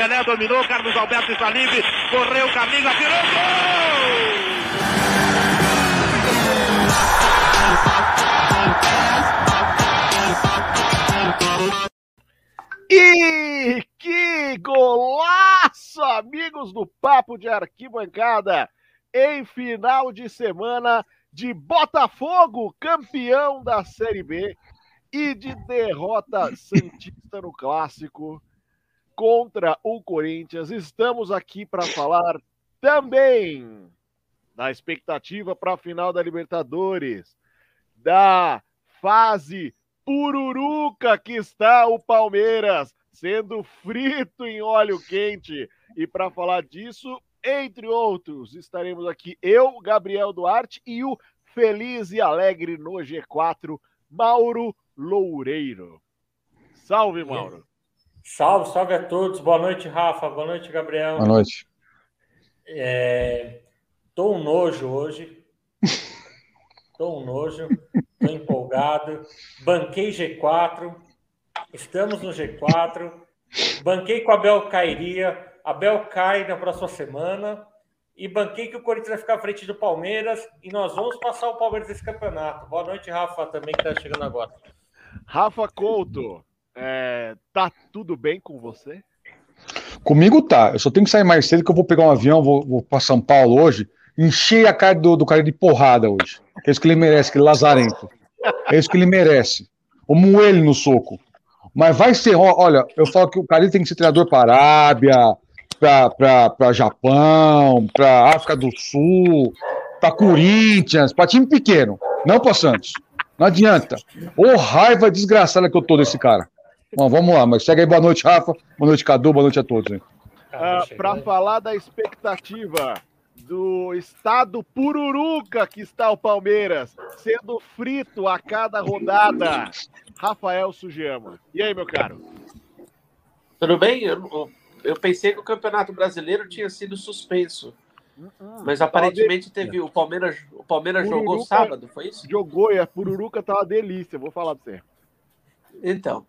Pelé dominou, Carlos Alberto está livre, correu, Carlinhos atirou, gol! E que golaço, amigos do Papo de Arquibancada! Em final de semana de Botafogo, campeão da Série B, e de derrota santista no clássico contra o Corinthians. Estamos aqui para falar também da expectativa para a final da Libertadores, da fase pururuca que está o Palmeiras, sendo frito em óleo quente. E para falar disso, entre outros, estaremos aqui eu, Gabriel Duarte e o feliz e alegre no G4, Mauro Loureiro. Salve, Mauro. Salve, salve a todos. Boa noite, Rafa. Boa noite, Gabriel. Boa noite. É... Tô um nojo hoje. Tô um nojo. Tô empolgado. Banquei G4. Estamos no G4. Banquei com a Bel Cairia. A Bel cai na próxima semana. E banquei que o Corinthians vai ficar à frente do Palmeiras. E nós vamos passar o Palmeiras nesse campeonato. Boa noite, Rafa, também que tá chegando agora. Rafa Couto, é, tá tudo bem com você? Comigo tá. Eu só tenho que sair mais cedo que eu vou pegar um avião, vou, vou para São Paulo hoje. Encher a cara do, do cara de porrada hoje. É isso que ele merece, aquele lazarento. É isso que ele merece. Como ele no soco. Mas vai ser, olha, eu falo que o cara tem que ser treinador para Arábia, para Japão, para África do Sul, para Corinthians, para time pequeno, não para Santos. Não adianta. Ô raiva desgraçada que eu tô desse cara. Bom, vamos lá, mas segue aí. Boa noite, Rafa. Boa noite, Cadu. Boa noite a todos. Uh, Para falar da expectativa do estado pururuca que está o Palmeiras, sendo frito a cada rodada, Rafael Sugiyama. E aí, meu caro? Tudo bem? Eu, eu pensei que o Campeonato Brasileiro tinha sido suspenso. Hum, Mas aparentemente teve. O Palmeiras, o Palmeiras Pururuca jogou sábado, foi isso? Jogou e a Pururuca tá uma delícia, vou falar pra você. Então.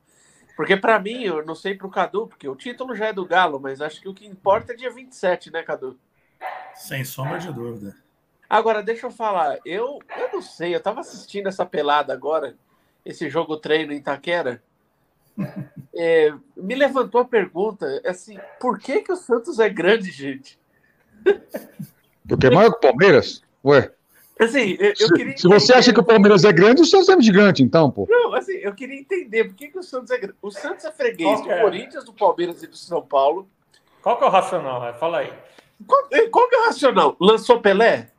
Porque para mim, eu não sei pro Cadu, porque o título já é do Galo, mas acho que o que importa é dia 27, né, Cadu? Sem sombra de dúvida. Agora, deixa eu falar, eu, eu não sei, eu tava assistindo essa pelada agora, esse jogo treino em Itaquera. É, me levantou a pergunta, assim, por que que o Santos é grande, gente? Porque é maior que o Palmeiras? Ué. Assim, eu, eu queria se, se você acha que o Palmeiras é grande, o Santos é gigante, então, pô. Não, assim, eu queria entender por que, que o Santos é grande. O Santos é freguês do é? Corinthians, do Palmeiras e do São Paulo. Qual que é o racional? Fala aí. Qual, eh, qual que é o racional? Lançou Pelé?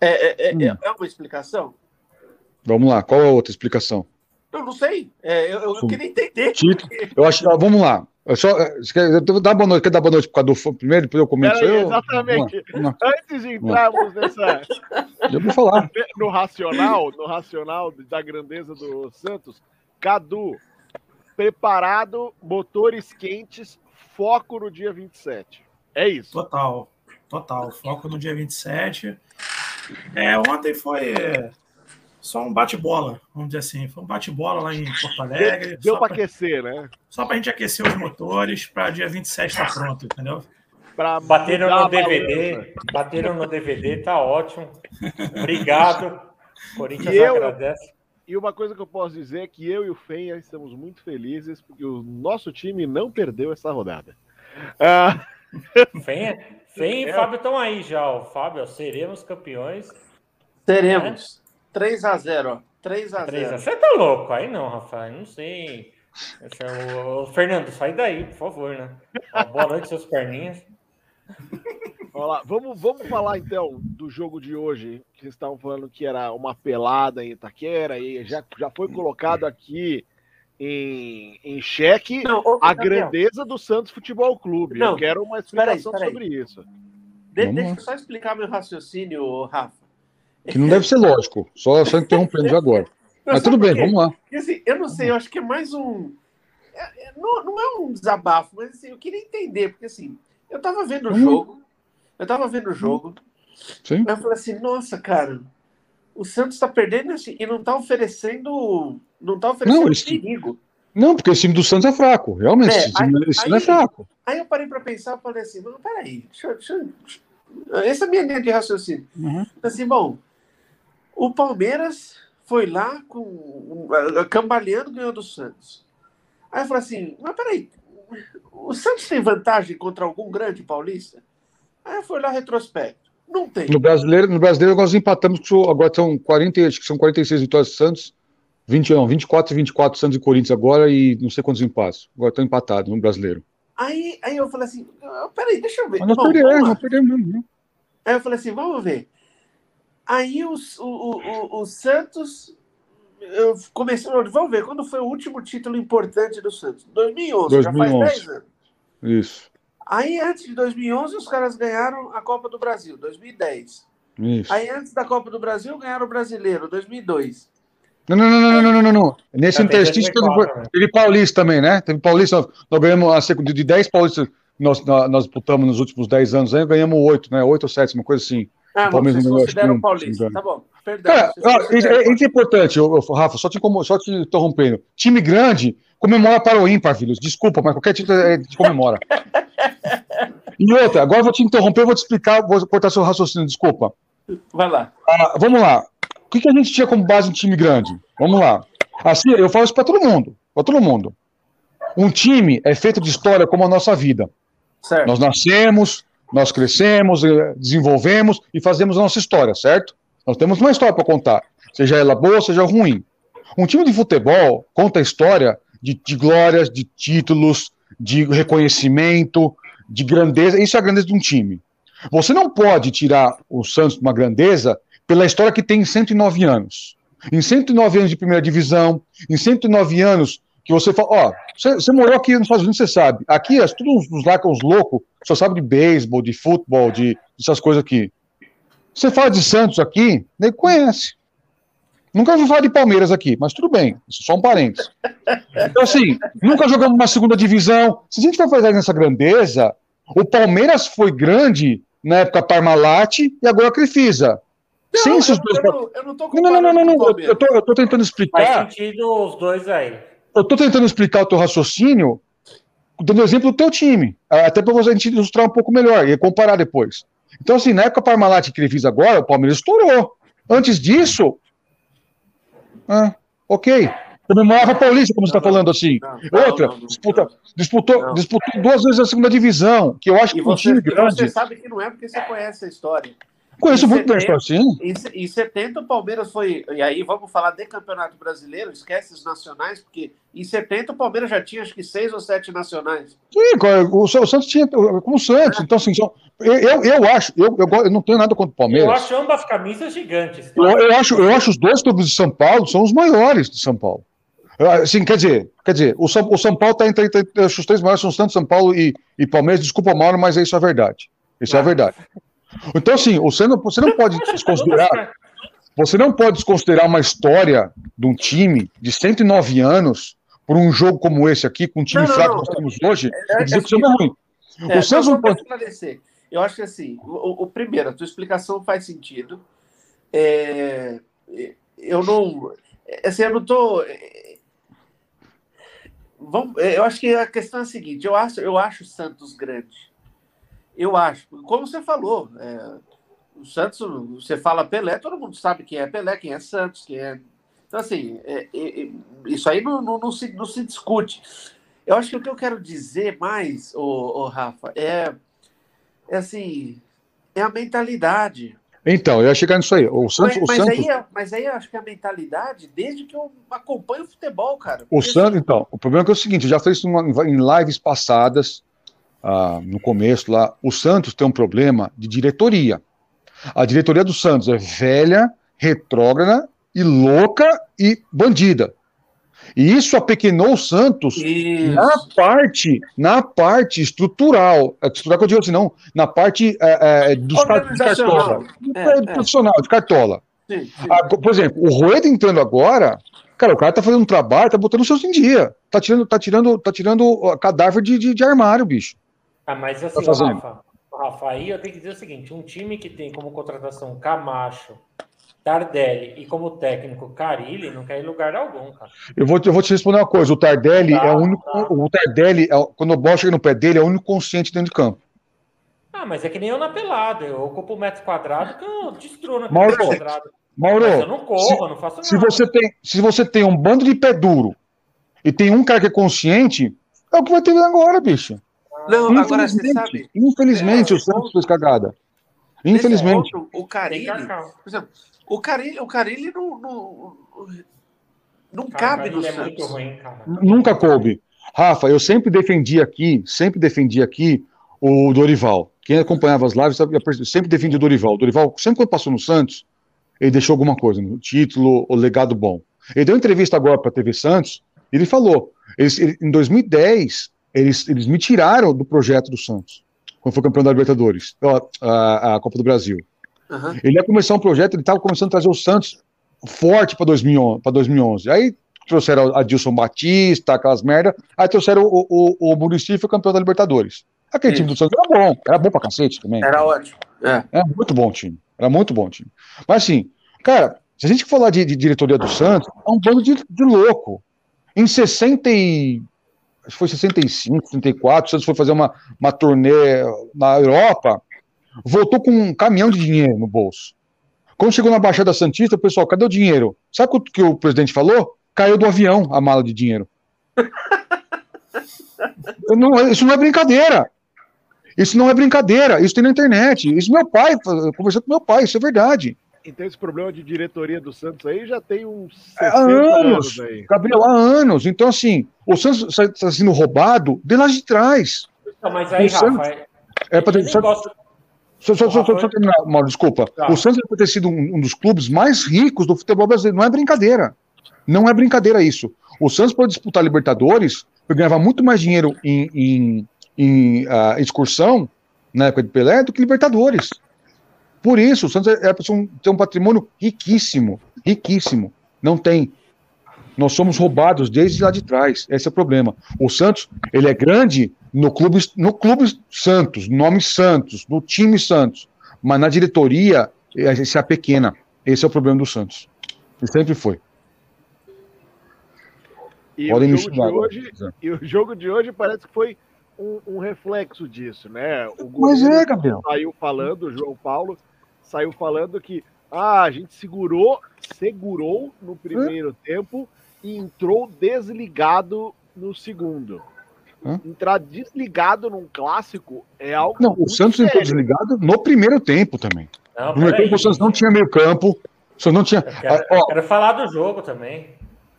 É, é, é, hum. é uma explicação? Vamos lá, qual é a outra explicação? Eu não sei. É, eu, eu queria entender. Título. Eu acho, vamos lá. Eu só, dar boa noite, quer dar boa noite por causa do primeiro, depois eu comento isso. Exatamente. Vamos lá, Antes de entrarmos nessa. Eu vou falar. No racional, no racional da grandeza do Santos, Cadu, preparado, motores quentes, foco no dia 27. É isso. Total, total. Foco no dia 27. É, ontem foi só um bate-bola, vamos dizer assim. Foi um bate-bola lá em Porto Alegre. Deu para aquecer, né? Só para a gente aquecer os motores para dia 27 estar tá pronto, entendeu? Pra bateram no DVD, bateram no DVD, tá ótimo. Obrigado. Corinthians eu, agradece. E uma coisa que eu posso dizer é que eu e o Fenha estamos muito felizes porque o nosso time não perdeu essa rodada. Ah... Fenha, Fenha e é. Fábio estão aí já. O Fábio, seremos campeões. Teremos. 3 a 0 3 a 0 Você tá louco? Aí não, Rafael. Não sei. É o... Fernando, sai daí, por favor, né? Boa noite, seus perninhas. Vamos, vamos falar então do jogo de hoje. Que vocês estavam falando que era uma pelada em Itaquera e já, já foi colocado aqui em, em xeque não, ô, a Gabriel. grandeza do Santos Futebol Clube. Não, eu quero uma explicação peraí, peraí. sobre isso. De, deixa eu só explicar meu raciocínio, Rafa. Que não deve ser lógico, só, só interrompendo agora. Mas tudo bem, vamos lá. Assim, eu não sei, eu acho que é mais um. É, é, não, não é um desabafo, mas assim, eu queria entender, porque assim, eu tava vendo o hum. jogo, eu tava vendo o jogo, Sim. eu falei assim, nossa, cara, o Santos tá perdendo assim, e não tá oferecendo. Não tá oferecendo não, perigo. Não, porque esse time do Santos é fraco. Realmente, É, esse time, aí- esse time é aí- fraco. Aí eu parei para pensar e falei assim, mas peraí, deixa, eu- deixa, eu- essa é a minha linha de raciocínio. Uhum. Assim, bom, o Palmeiras foi lá com cambaleando ganhou do Santos. Aí eu falei assim, mas peraí, o Santos tem vantagem contra algum grande paulista? Aí eu fui lá retrospecto. Não tem. No brasileiro, no brasileiro nós empatamos, agora são 40, acho que são 46 vitórias do Santos, 20, não, 24 e 24 Santos e Corinthians agora e não sei quantos empates. Agora estão empatados no brasileiro. Aí, aí eu falei assim, ah, peraí, deixa eu ver. Mas nós perdemos, nós perdemos mesmo. né? Aí eu falei assim, vamos ver. Aí o, o, o, o Santos, eu comecei, vamos ver, quando foi o último título importante do Santos? 2011, já 2011. faz 10 anos. Isso, Aí antes de 2011 os caras ganharam a Copa do Brasil, 2010. isso. Aí antes da Copa do Brasil ganharam o Brasileiro, 2002. Não, não, não, não, não, não, não, não. Nesse Também interstício teve, 2004, né? teve Paulista também, né? Teve Paulista, nós, nós ganhamos a segunda de 10 Paulistas, nós, nós, nós disputamos nos últimos 10 anos aí, ganhamos 8, né? 8 ou 7, uma coisa assim. Ah, mas Palmeiras vocês acho que consideram paulista, tá bom. Perdão. Cara, vocês consideram é, é importante, ô, ô, Rafa, só te, só te interrompendo. Time grande comemora para o ímpar, filhos. Desculpa, mas qualquer título é, te comemora. E outra, agora eu vou te interromper, eu vou te explicar, vou cortar seu raciocínio, desculpa. Vai lá. Ah, vamos lá. O que, que a gente tinha como base um time grande? Vamos lá. Assim, eu falo isso para todo mundo. Para todo mundo. Um time é feito de história como a nossa vida. Certo. Nós nascemos, nós crescemos, eh, desenvolvemos e fazemos a nossa história, certo? Nós temos uma história para contar, seja ela boa, seja ruim. Um time de futebol conta a história de, de glórias, de títulos, de reconhecimento, de grandeza. Isso é a grandeza de um time. Você não pode tirar o Santos de uma grandeza pela história que tem em 109 anos. Em 109 anos de primeira divisão, em 109 anos que você fala, ó, você, você morou aqui nos Estados Unidos, você sabe. Aqui, é todos os lá uns loucos, só sabe de beisebol, de futebol, de essas coisas aqui. Você fala de Santos aqui, nem conhece. Nunca ouviu falar de Palmeiras aqui, mas tudo bem, isso é só um parênteses. Então, assim, nunca jogamos uma segunda divisão. Se a gente for fazer nessa grandeza, o Palmeiras foi grande na época Parmalat e agora a Crefisa. Sem Não, esses eu, dois. eu não, eu não tô Não, não, não, não, não. Eu, tô, eu tô tentando Faz explicar. sentido os dois aí. Eu tô tentando explicar o teu raciocínio, dando exemplo do teu time. Até para você ilustrar um pouco melhor e comparar depois. Então, assim, na época Parmalat e Crefisa agora, o Palmeiras estourou. Antes disso. Ah, ok. Comemorava a Paulista, como você está falando assim. Outra, disputa, disputou, disputou duas vezes a segunda divisão, que eu acho E que um você, time e grande. você sabe que não é porque você conhece a história. Conheço muito bem história, sim. Em, se- em 70 o Palmeiras foi. E aí vamos falar de campeonato brasileiro, esquece os nacionais, porque em 70 o Palmeiras já tinha acho que seis ou sete nacionais. Sim, o, o Santos tinha. Como o Santos. Então, assim, são- eu, eu, eu acho, eu, eu, não tenho nada contra o Palmeiras. Eu acho ambas camisas gigantes. tá? Eu, eu acho, eu acho os dois clubes de São Paulo são os maiores de São Paulo. Assim, quer dizer, quer dizer, o São, o São Paulo está entre, entre- os três maiores são Santos, São Paulo e, e Palmeiras. Desculpa, Mauro, mas isso é verdade. Isso é a verdade. Então, assim, você não, você não pode desconsiderar, você não pode desconsiderar uma história de um time de 109 anos por um jogo como esse aqui, com um time Não, não, fraco não. que nós temos hoje, É, e dizer é que isso é ruim. É, o Santos não pode. Eu acho que assim, o, o primeiro, a tua explicação faz sentido. É, eu não. Assim, eu não tô. é, Vamos, é, eu acho que a questão é a seguinte: eu acho, eu acho o Santos grande. Eu acho. Como você falou, é, o Santos, você fala Pelé, todo mundo sabe quem é Pelé, quem é Santos, quem é. Então, assim, é, é, é, isso aí não, não, não se, não se discute. Eu acho que o que eu quero dizer mais, ô, ô Rafa, é, é assim, é a mentalidade. Então, eu ia chegar nisso aí. O Santos, mas, o mas Santos, aí, é- mas aí eu acho que é a mentalidade desde que eu acompanho o futebol, cara. O Santos, então, o problema é, que é o seguinte, eu já fiz isso em lives passadas, ah, no começo lá, o Santos tem um problema de diretoria. A diretoria do Santos é velha, retrógrada e louca e bandida. E isso apequenou o Santos Isso. na parte, na parte estrutural, é, estrutural que eu digo assim, não, na parte é, é, dos car- de cartola, Organizacional. É, é. profissional, de cartola. Sim, sim. Ah, por exemplo, o Rueda entrando agora, cara, o cara tá fazendo um trabalho, tá botando os seus em dia. Tá tirando, tá tirando, tá tirando cadáver de, de, de armário, bicho. Ah, mas assim, Tá. Rafa, Rafa, aí eu tenho que dizer o seguinte: um time que tem como contratação Camacho, Tardelli e como técnico Carilli não quer ir em lugar algum, cara. Eu vou, te- eu vou te responder uma coisa. O Tardelli Tá, é o único. tá. O Tardelli, é, quando o bola chega no pé dele, é o único consciente dentro de campo. Ah, mas é que nem eu na pelada. Eu ocupo um metro quadrado que eu destruo na Mauro, metro quadrado. Mauro, Mas eu não corro, eu não faço se nada. você, tem, se você tem um bando de pé duro e tem um cara que é consciente, é o que vai ter agora, bicho. Não, agora você Infelizmente, sabe. Infelizmente, É, o Santos fez cagada. Infelizmente. Ponto, o Carilli, Cacau. por exemplo, o Carilli, o Carilli não, não, não cabe no é muito Santos. ruim, cara. Nunca coube. Rafa, eu sempre defendi aqui, sempre defendi aqui o Dorival. Quem acompanhava as lives sabe, eu sempre defendi o Dorival. O Dorival, sempre quando passou no Santos, ele deixou alguma coisa, no título, o legado bom. Ele deu uma entrevista agora para a TV Santos, e ele falou, ele- em 2010, eles, eles me tiraram do projeto do Santos, quando foi campeão da Libertadores, a, a Copa do Brasil. Aham. Ele ia começar um projeto, ele estava começando a trazer o Santos forte para 2011, pra 2011. Aí trouxeram a Dilson Batista, aquelas merda. Aí trouxeram o, o, o Muricy, foi campeão da Libertadores. Aquele time do Santos era bom, era bom pra cacete também. Era ótimo. É. Era muito bom o time. Era muito bom o time. Mas assim, cara, se a gente falar de, de diretoria do Santos, é um bando de, de louco. Em 60 e... Acho que foi 65, 64, o Santos foi fazer uma, uma turnê na Europa, voltou com um caminhão de dinheiro no bolso. Quando chegou na Baixada Santista, o pessoal, cadê o dinheiro? Sabe o que o presidente falou? Caiu do avião a mala de dinheiro. Não, isso não é brincadeira. Isso não é brincadeira. Isso tem na internet. Isso meu pai, conversei com meu pai, isso é verdade. Então esse problema de diretoria do Santos aí já tem uns Há 60 anos, anos aí. Gabriel, há anos. Então, assim, o Santos está sendo roubado de lá de trás. Não, mas aí, O Santos- Rafa, é- É nem gosto. Só, só, só, só, só terminar, Mauro, desculpa. Tá. O Santos deve ter sido um, um dos clubes mais ricos do futebol brasileiro. Não é brincadeira. Não é brincadeira isso. O Santos pode disputar Libertadores, ganhava muito mais dinheiro em, em, em, ah, excursão, na época de Pelé, do que Libertadores. Por isso, o Santos é, é pra ser um- ter um patrimônio riquíssimo. Riquíssimo. Não tem. Nós somos roubados desde lá de trás. Esse é o problema. O Santos, ele é grande no clube, no clube Santos, nome Santos, no time Santos. Mas na diretoria, esse é a pequena. Esse é o problema do Santos. E sempre foi. E Podem o me jogo de xingar agora. hoje, e o jogo de hoje parece que foi um, um reflexo disso, né? O Mas é, Gabriel. saiu falando, o João Paulo saiu falando que ah, a gente segurou, segurou no primeiro tempo e entrou desligado no segundo. Hã? Entrar desligado num clássico é algo. Não, o Santos entrou sério. desligado no primeiro tempo também. Não, No primeiro tempo, o Santos não tinha meio campo. O Santos não tinha. Eu quero, Ah, ó, eu quero falar do jogo também.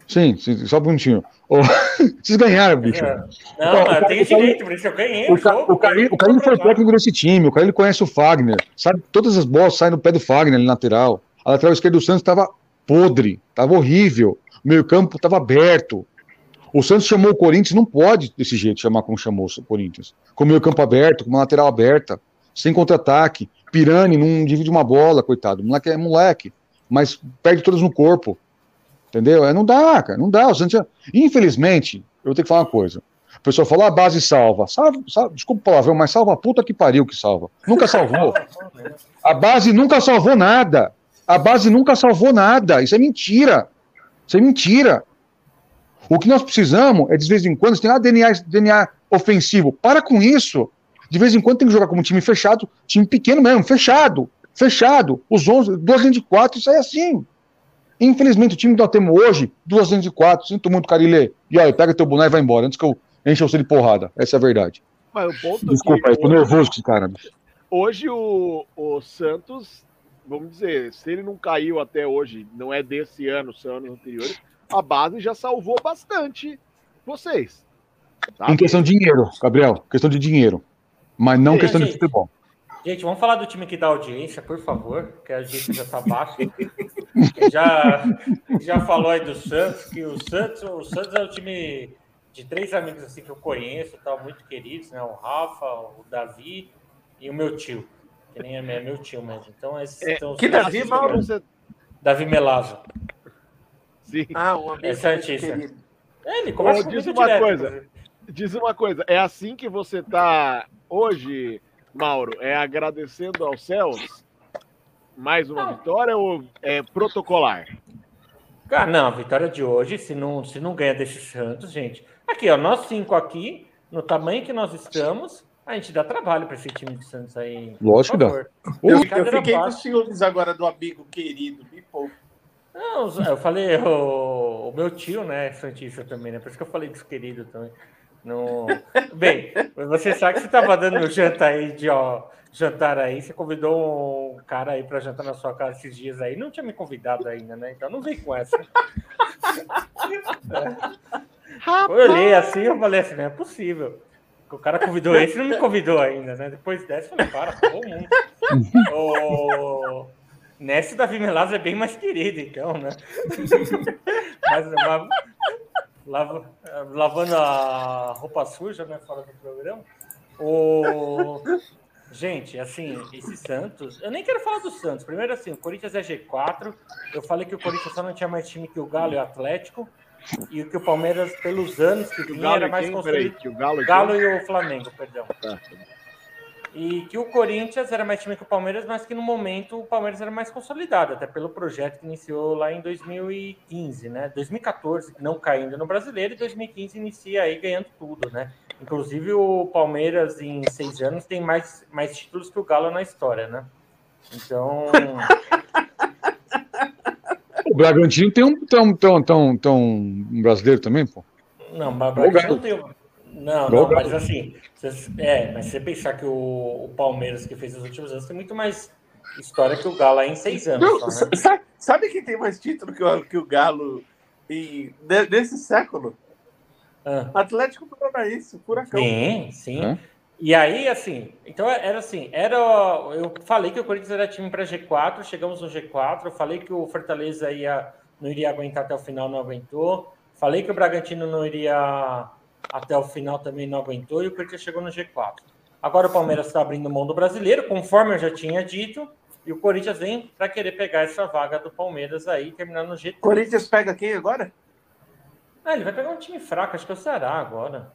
Sim, sim, só um minutinho. Ó, Vocês ganharam, bicho. Não, Ó, mas o tenho Caio- direito, por isso eu ganhei o, Ca, o, o foi técnico desse time, o ele conhece o Fagner, sabe? Todas as bolas saem no pé do Fagner ali na lateral. A lateral esquerda do Santos estava podre, estava horrível. O meio-campo estava aberto. O Santos chamou o Corinthians, não pode desse jeito chamar como chamou o Corinthians. Com o meio-campo aberto, com uma lateral aberta, sem contra-ataque. Pirani não divide uma bola, coitado. O moleque é moleque, mas perde todas no corpo. Entendeu? É, não dá, cara, não dá. Infelizmente, eu vou ter que falar uma coisa. O pessoal fala, a base salva. Salva, salva. Desculpa o palavrão, mas salva a puta que pariu que salva. Nunca salvou. A base nunca salvou nada. A base nunca salvou nada. Isso é mentira. Isso é mentira. O que nós precisamos é, de vez em quando, tem ah, DNA, DNA ofensivo. Para com isso. De vez em quando tem que jogar como time fechado, time pequeno mesmo, fechado. Fechado. Os 11, duas linhas de quatro, isso é assim. Infelizmente, o time que nós temos hoje, duas linhas de quatro, sinto muito, Carilê. E olha, pega teu boné e vai embora, antes que eu encha você de porrada. Essa é a verdade. Mas o ponto Desculpa, eu tô nervoso com esse cara. hoje o, o Santos, vamos dizer, se ele não caiu até hoje, não é desse ano, são anos anteriores, a base já salvou bastante vocês. tá? Em questão de dinheiro, Gabriel, questão de dinheiro. Mas não Sim, questão de gente. futebol. Gente, vamos falar do time que dá audiência, por favor, que a audiência já tá baixa. já, já falou aí do Santos, que o Santos, o Santos é o time de três amigos assim que eu conheço, tal, muito queridos, né? O Rafa, o Davi e o meu tio. Que nem é meu meu tio mesmo. Então, esses É, são os que Davi, Mauro? Você- Davi Melavo. Sim. Ah, um amigo É Santista. É, Ele conversa Ô, diz uma direto. coisa. Diz uma coisa, é assim que você tá hoje, Mauro? É agradecendo aos céus? mais uma não. vitória ou é protocolar? Cara, não, a vitória de hoje, se não, se não ganha desse Santos, gente. Aqui, ó, nós cinco aqui, no tamanho que nós estamos, a gente dá trabalho para esse time de Santos aí. Lógico que dá. Eu, eu fiquei com ciúmes agora do amigo querido, me pouco. Não, eu falei, o, o, meu tio, né, Santista também, né? Por isso que eu falei dos queridos também. No... Bem, você sabe que você estava dando jantar aí de ó, jantar aí, você convidou um cara aí para jantar na sua casa esses dias aí, não tinha me convidado ainda, né? Então não vem com essa. É. Eu olhei assim, eu falei assim, não é possível. O cara convidou esse não me convidou ainda, né? Depois dessa, eu falei, para, todo mundo. o... Nesse, Davi Melaz é bem mais querido, então, né? Mas, lava, lavando a roupa suja, né? Fora do programa. O... Gente, assim, esse Santos. Eu nem quero falar do Santos. Primeiro, assim, o Corinthians é G4. Eu falei que o Corinthians só não tinha mais time que o Galo e o Atlético. E que o Palmeiras, pelos anos que vinha, era mais consolidado. O Galo, Galo e o Flamengo, perdão. Tá, tá e que o Corinthians era mais time que o Palmeiras, mas que no momento o Palmeiras era mais consolidado, até pelo projeto que iniciou lá em 2015, né? 2014, não caindo no brasileiro, e 2015 inicia aí ganhando tudo, né? Inclusive o Palmeiras em seis anos tem mais, mais títulos que o Galo na história, né? Então. o Bragantino tem um, tão, tão, tão, tão um brasileiro também, pô. Não, o Bragantino tem. Não, não, mas assim, é, mas você pensar que o, o, Palmeiras que fez os últimos anos tem muito mais história que o Galo aí em seis anos. Não, só, né? sabe, sabe quem tem mais título que o, que o Galo em, nesse século? Ah. Atlético Paranaense, Furacão. Sim, sim. Ah. E aí, assim, então era assim, era. Eu falei que o Corinthians era time para G4, chegamos no G4, eu falei que o Fortaleza ia, não iria aguentar até o final, não aguentou. Falei que o Bragantino não iria até o final também não aguentou e o Corinthians chegou no G4. Agora o Palmeiras está abrindo mão do brasileiro, conforme eu já tinha dito, e o Corinthians vem para querer pegar essa vaga do Palmeiras aí, terminar no G3. Corinthians pega quem agora? Ah, ele vai pegar um time fraco, acho que é o Ceará agora.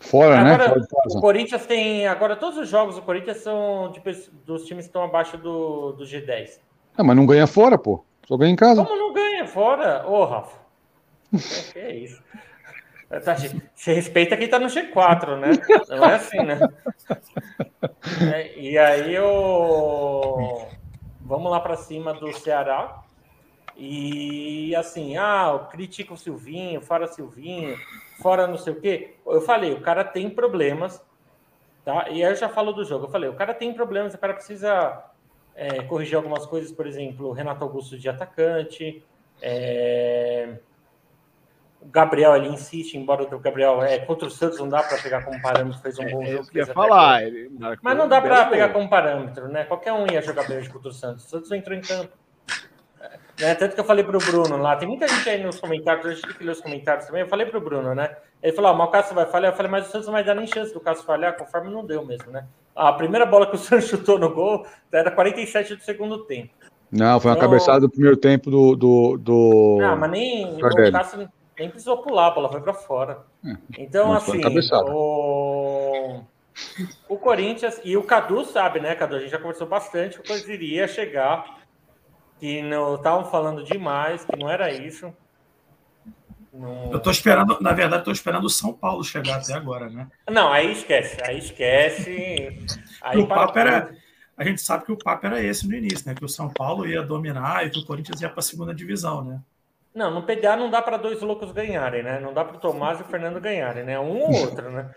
Fora, né? agora, né? O Corinthians tem. Agora, todos os jogos do Corinthians são de, dos times que estão abaixo do, do G10. Ah, mas não ganha fora, pô. Só ganha em casa. Como não ganha fora? Ô, Rafa. é, que é isso. Tá, você respeita quem tá no G4, né? Não é assim, né? É, e aí eu. Vamos lá para cima do Ceará. E assim, ah, critica o Silvinho, fora Silvinho, fora não sei o quê. Eu falei, o cara tem problemas, tá? E aí eu já falo do jogo. Eu falei, o cara tem problemas, o cara precisa é, corrigir algumas coisas, por exemplo, Renato Augusto de atacante. É, o Gabriel ele insiste, embora o Gabriel é contra o Santos não dá para pegar como parâmetro, fez um bom é, jogo. Quer falar, ele... mas não dá para pegar como parâmetro, né? Qualquer um ia jogar bem contra o Santos. O Santos entrou em campo. É, tanto que eu falei para o Bruno lá, tem muita gente aí nos comentários, a gente tem que ler os comentários também. Eu falei para o Bruno, né? Ele falou: ah, mas o Cássio vai falhar. Eu falei, mas o Santos não vai dar nem chance do Cássio falhar, conforme não deu mesmo, né? A primeira bola que o Santos chutou no gol era 47 do segundo tempo. Não, foi uma então... cabeçada do primeiro tempo do. do, do... Não, mas nem. o Cássio nem precisou pular, a bola foi para fora. É, então, assim, o... o Corinthians e o Cadu sabe, né, Cadu? A gente já conversou bastante. O Corinthians iria chegar, que não estavam falando demais, que não era isso. Não... Eu tô esperando, na verdade, estou esperando o São Paulo chegar até agora, né? Não, aí esquece, aí esquece. Aí o papo era, a gente sabe que o papo era esse no início, né? Que o São Paulo ia dominar e que o Corinthians ia para a segunda divisão, né? Não, no PDA não dá para dois loucos ganharem, né? Não dá para o Tomás e o Fernando ganharem, né? Um ou outro, né?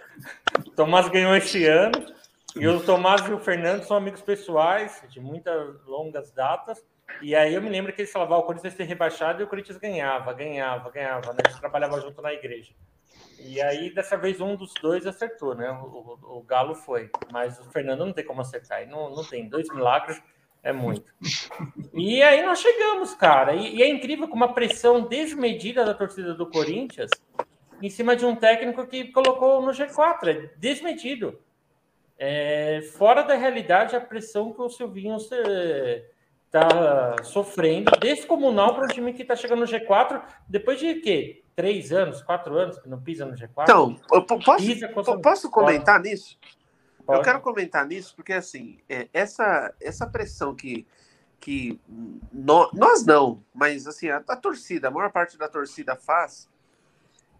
Tomás ganhou este ano e o Tomás e o Fernando são amigos pessoais de muitas longas datas. E aí eu me lembro que eles falavam, ah, o Corinthians ser rebaixado e o Corinthians ganhava, ganhava, ganhava, né? Eles trabalhavam junto na igreja. E aí, dessa vez, um dos dois acertou, né? O, o, o Galo foi. Mas o Fernando não tem como acertar. Não, não tem. Dois milagres é muito. E aí nós chegamos, cara. E, e, é incrível como a pressão desmedida da torcida do Corinthians em cima de um técnico que colocou no G4. É desmedido. É, fora da realidade, a pressão que o Silvinho está sofrendo, descomunal para um time que está chegando no G4, depois de quê? Três anos, quatro anos que não pisa no G4? Então, posso, posso comentar nisso? Eu quero comentar nisso porque, assim, é, essa, essa pressão que, que no, nós não, mas assim, a, a, torcida, a maior parte da torcida faz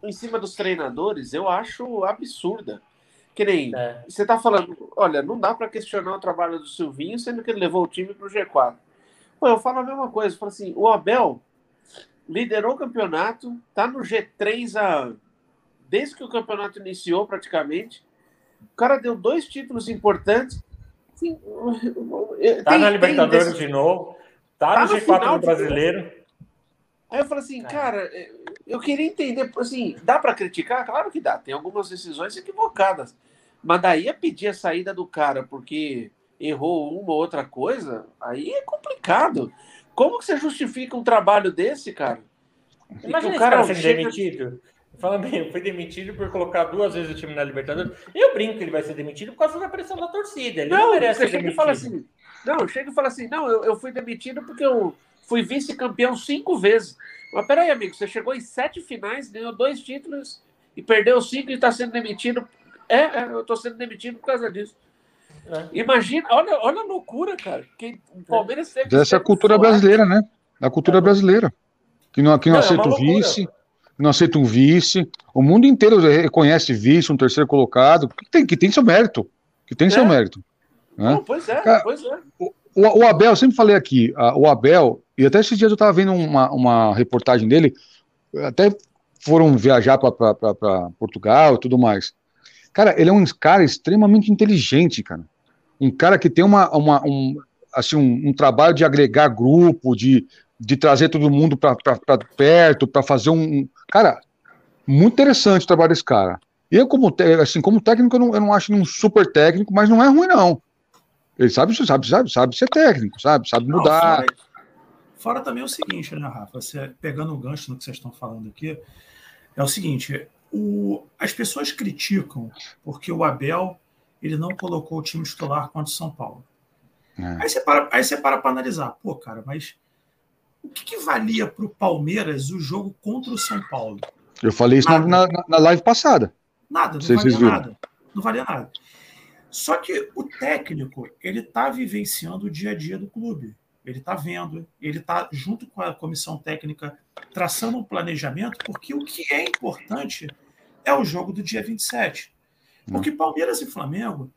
em cima dos treinadores, eu acho absurda. Que nem é. você tá falando, olha, não dá para questionar o trabalho do Silvinho, sendo que ele levou o time para o G4. Pô, eu falo a mesma coisa, eu falo assim, o Abel liderou o campeonato, tá no G3 a desde que o campeonato iniciou praticamente. O cara deu dois títulos importantes. Sim, tá tem, na Libertadores desse... de novo, tá, tá no G4 do brasileiro. Aí eu falo assim, cara, eu queria entender, assim, dá para criticar? Claro que dá, tem algumas decisões equivocadas. Mas daí a pedir a saída do cara porque errou uma ou outra coisa, aí é complicado. Como que você justifica um trabalho desse, cara? Imagina o cara, cara sendo chega... demitido. Fala bem, foi demitido por colocar duas vezes o time na Libertadores. Eu brinco que ele vai ser demitido por causa da pressão da torcida. Ele não, não merece ser demitido. Fala assim, não, chega e fala assim, não, eu, eu fui demitido porque eu fui vice-campeão cinco vezes. Mas peraí, amigo, você chegou em sete finais, ganhou dois títulos e perdeu cinco e está sendo demitido é, é eu tô sendo demitido por causa disso. É. Imagina, olha, olha a loucura, cara. Que o Palmeiras teve. Essa é a cultura brasileira, né? A cultura é. brasileira. Que não, que não, não é aceita o vice, não aceita um vice. O mundo inteiro reconhece vice, um terceiro colocado, que tem, que tem seu mérito. Que tem seu é. mérito. Né? Não, pois é, cara, pois é. O, o, Abel, eu sempre falei aqui, o Abel, e até esses dias eu estava vendo uma, uma reportagem dele, até foram viajar para Portugal e tudo mais. Cara, ele é um cara extremamente inteligente, cara. Um cara que tem uma, uma um, assim, um, um trabalho de agregar grupo, de, de trazer todo mundo para perto, para fazer um. Cara, muito interessante o trabalho desse cara. Eu, como, assim, como técnico, eu não, eu não acho ele um super técnico, mas não é ruim, não. Ele sabe, sabe, sabe, sabe ser técnico, sabe, sabe mudar. Não, fora, fora, também é o seguinte, né, Rafa? Você, pegando o gancho no que vocês estão falando aqui, é o seguinte: o, as pessoas criticam porque o Abel ele não colocou o time titular contra o São Paulo. É. Aí você para aí você para para analisar, pô, cara, mas o que, que valia para o Palmeiras o jogo contra o São Paulo? Eu falei isso na, na, live passada. Nada, não valia nada. Não valia nada. Só que o técnico ele está vivenciando o dia a dia do clube. Ele está vendo, ele está junto com a comissão técnica traçando um planejamento, porque o que é importante é o jogo do dia 27. Porque Palmeiras e Flamengo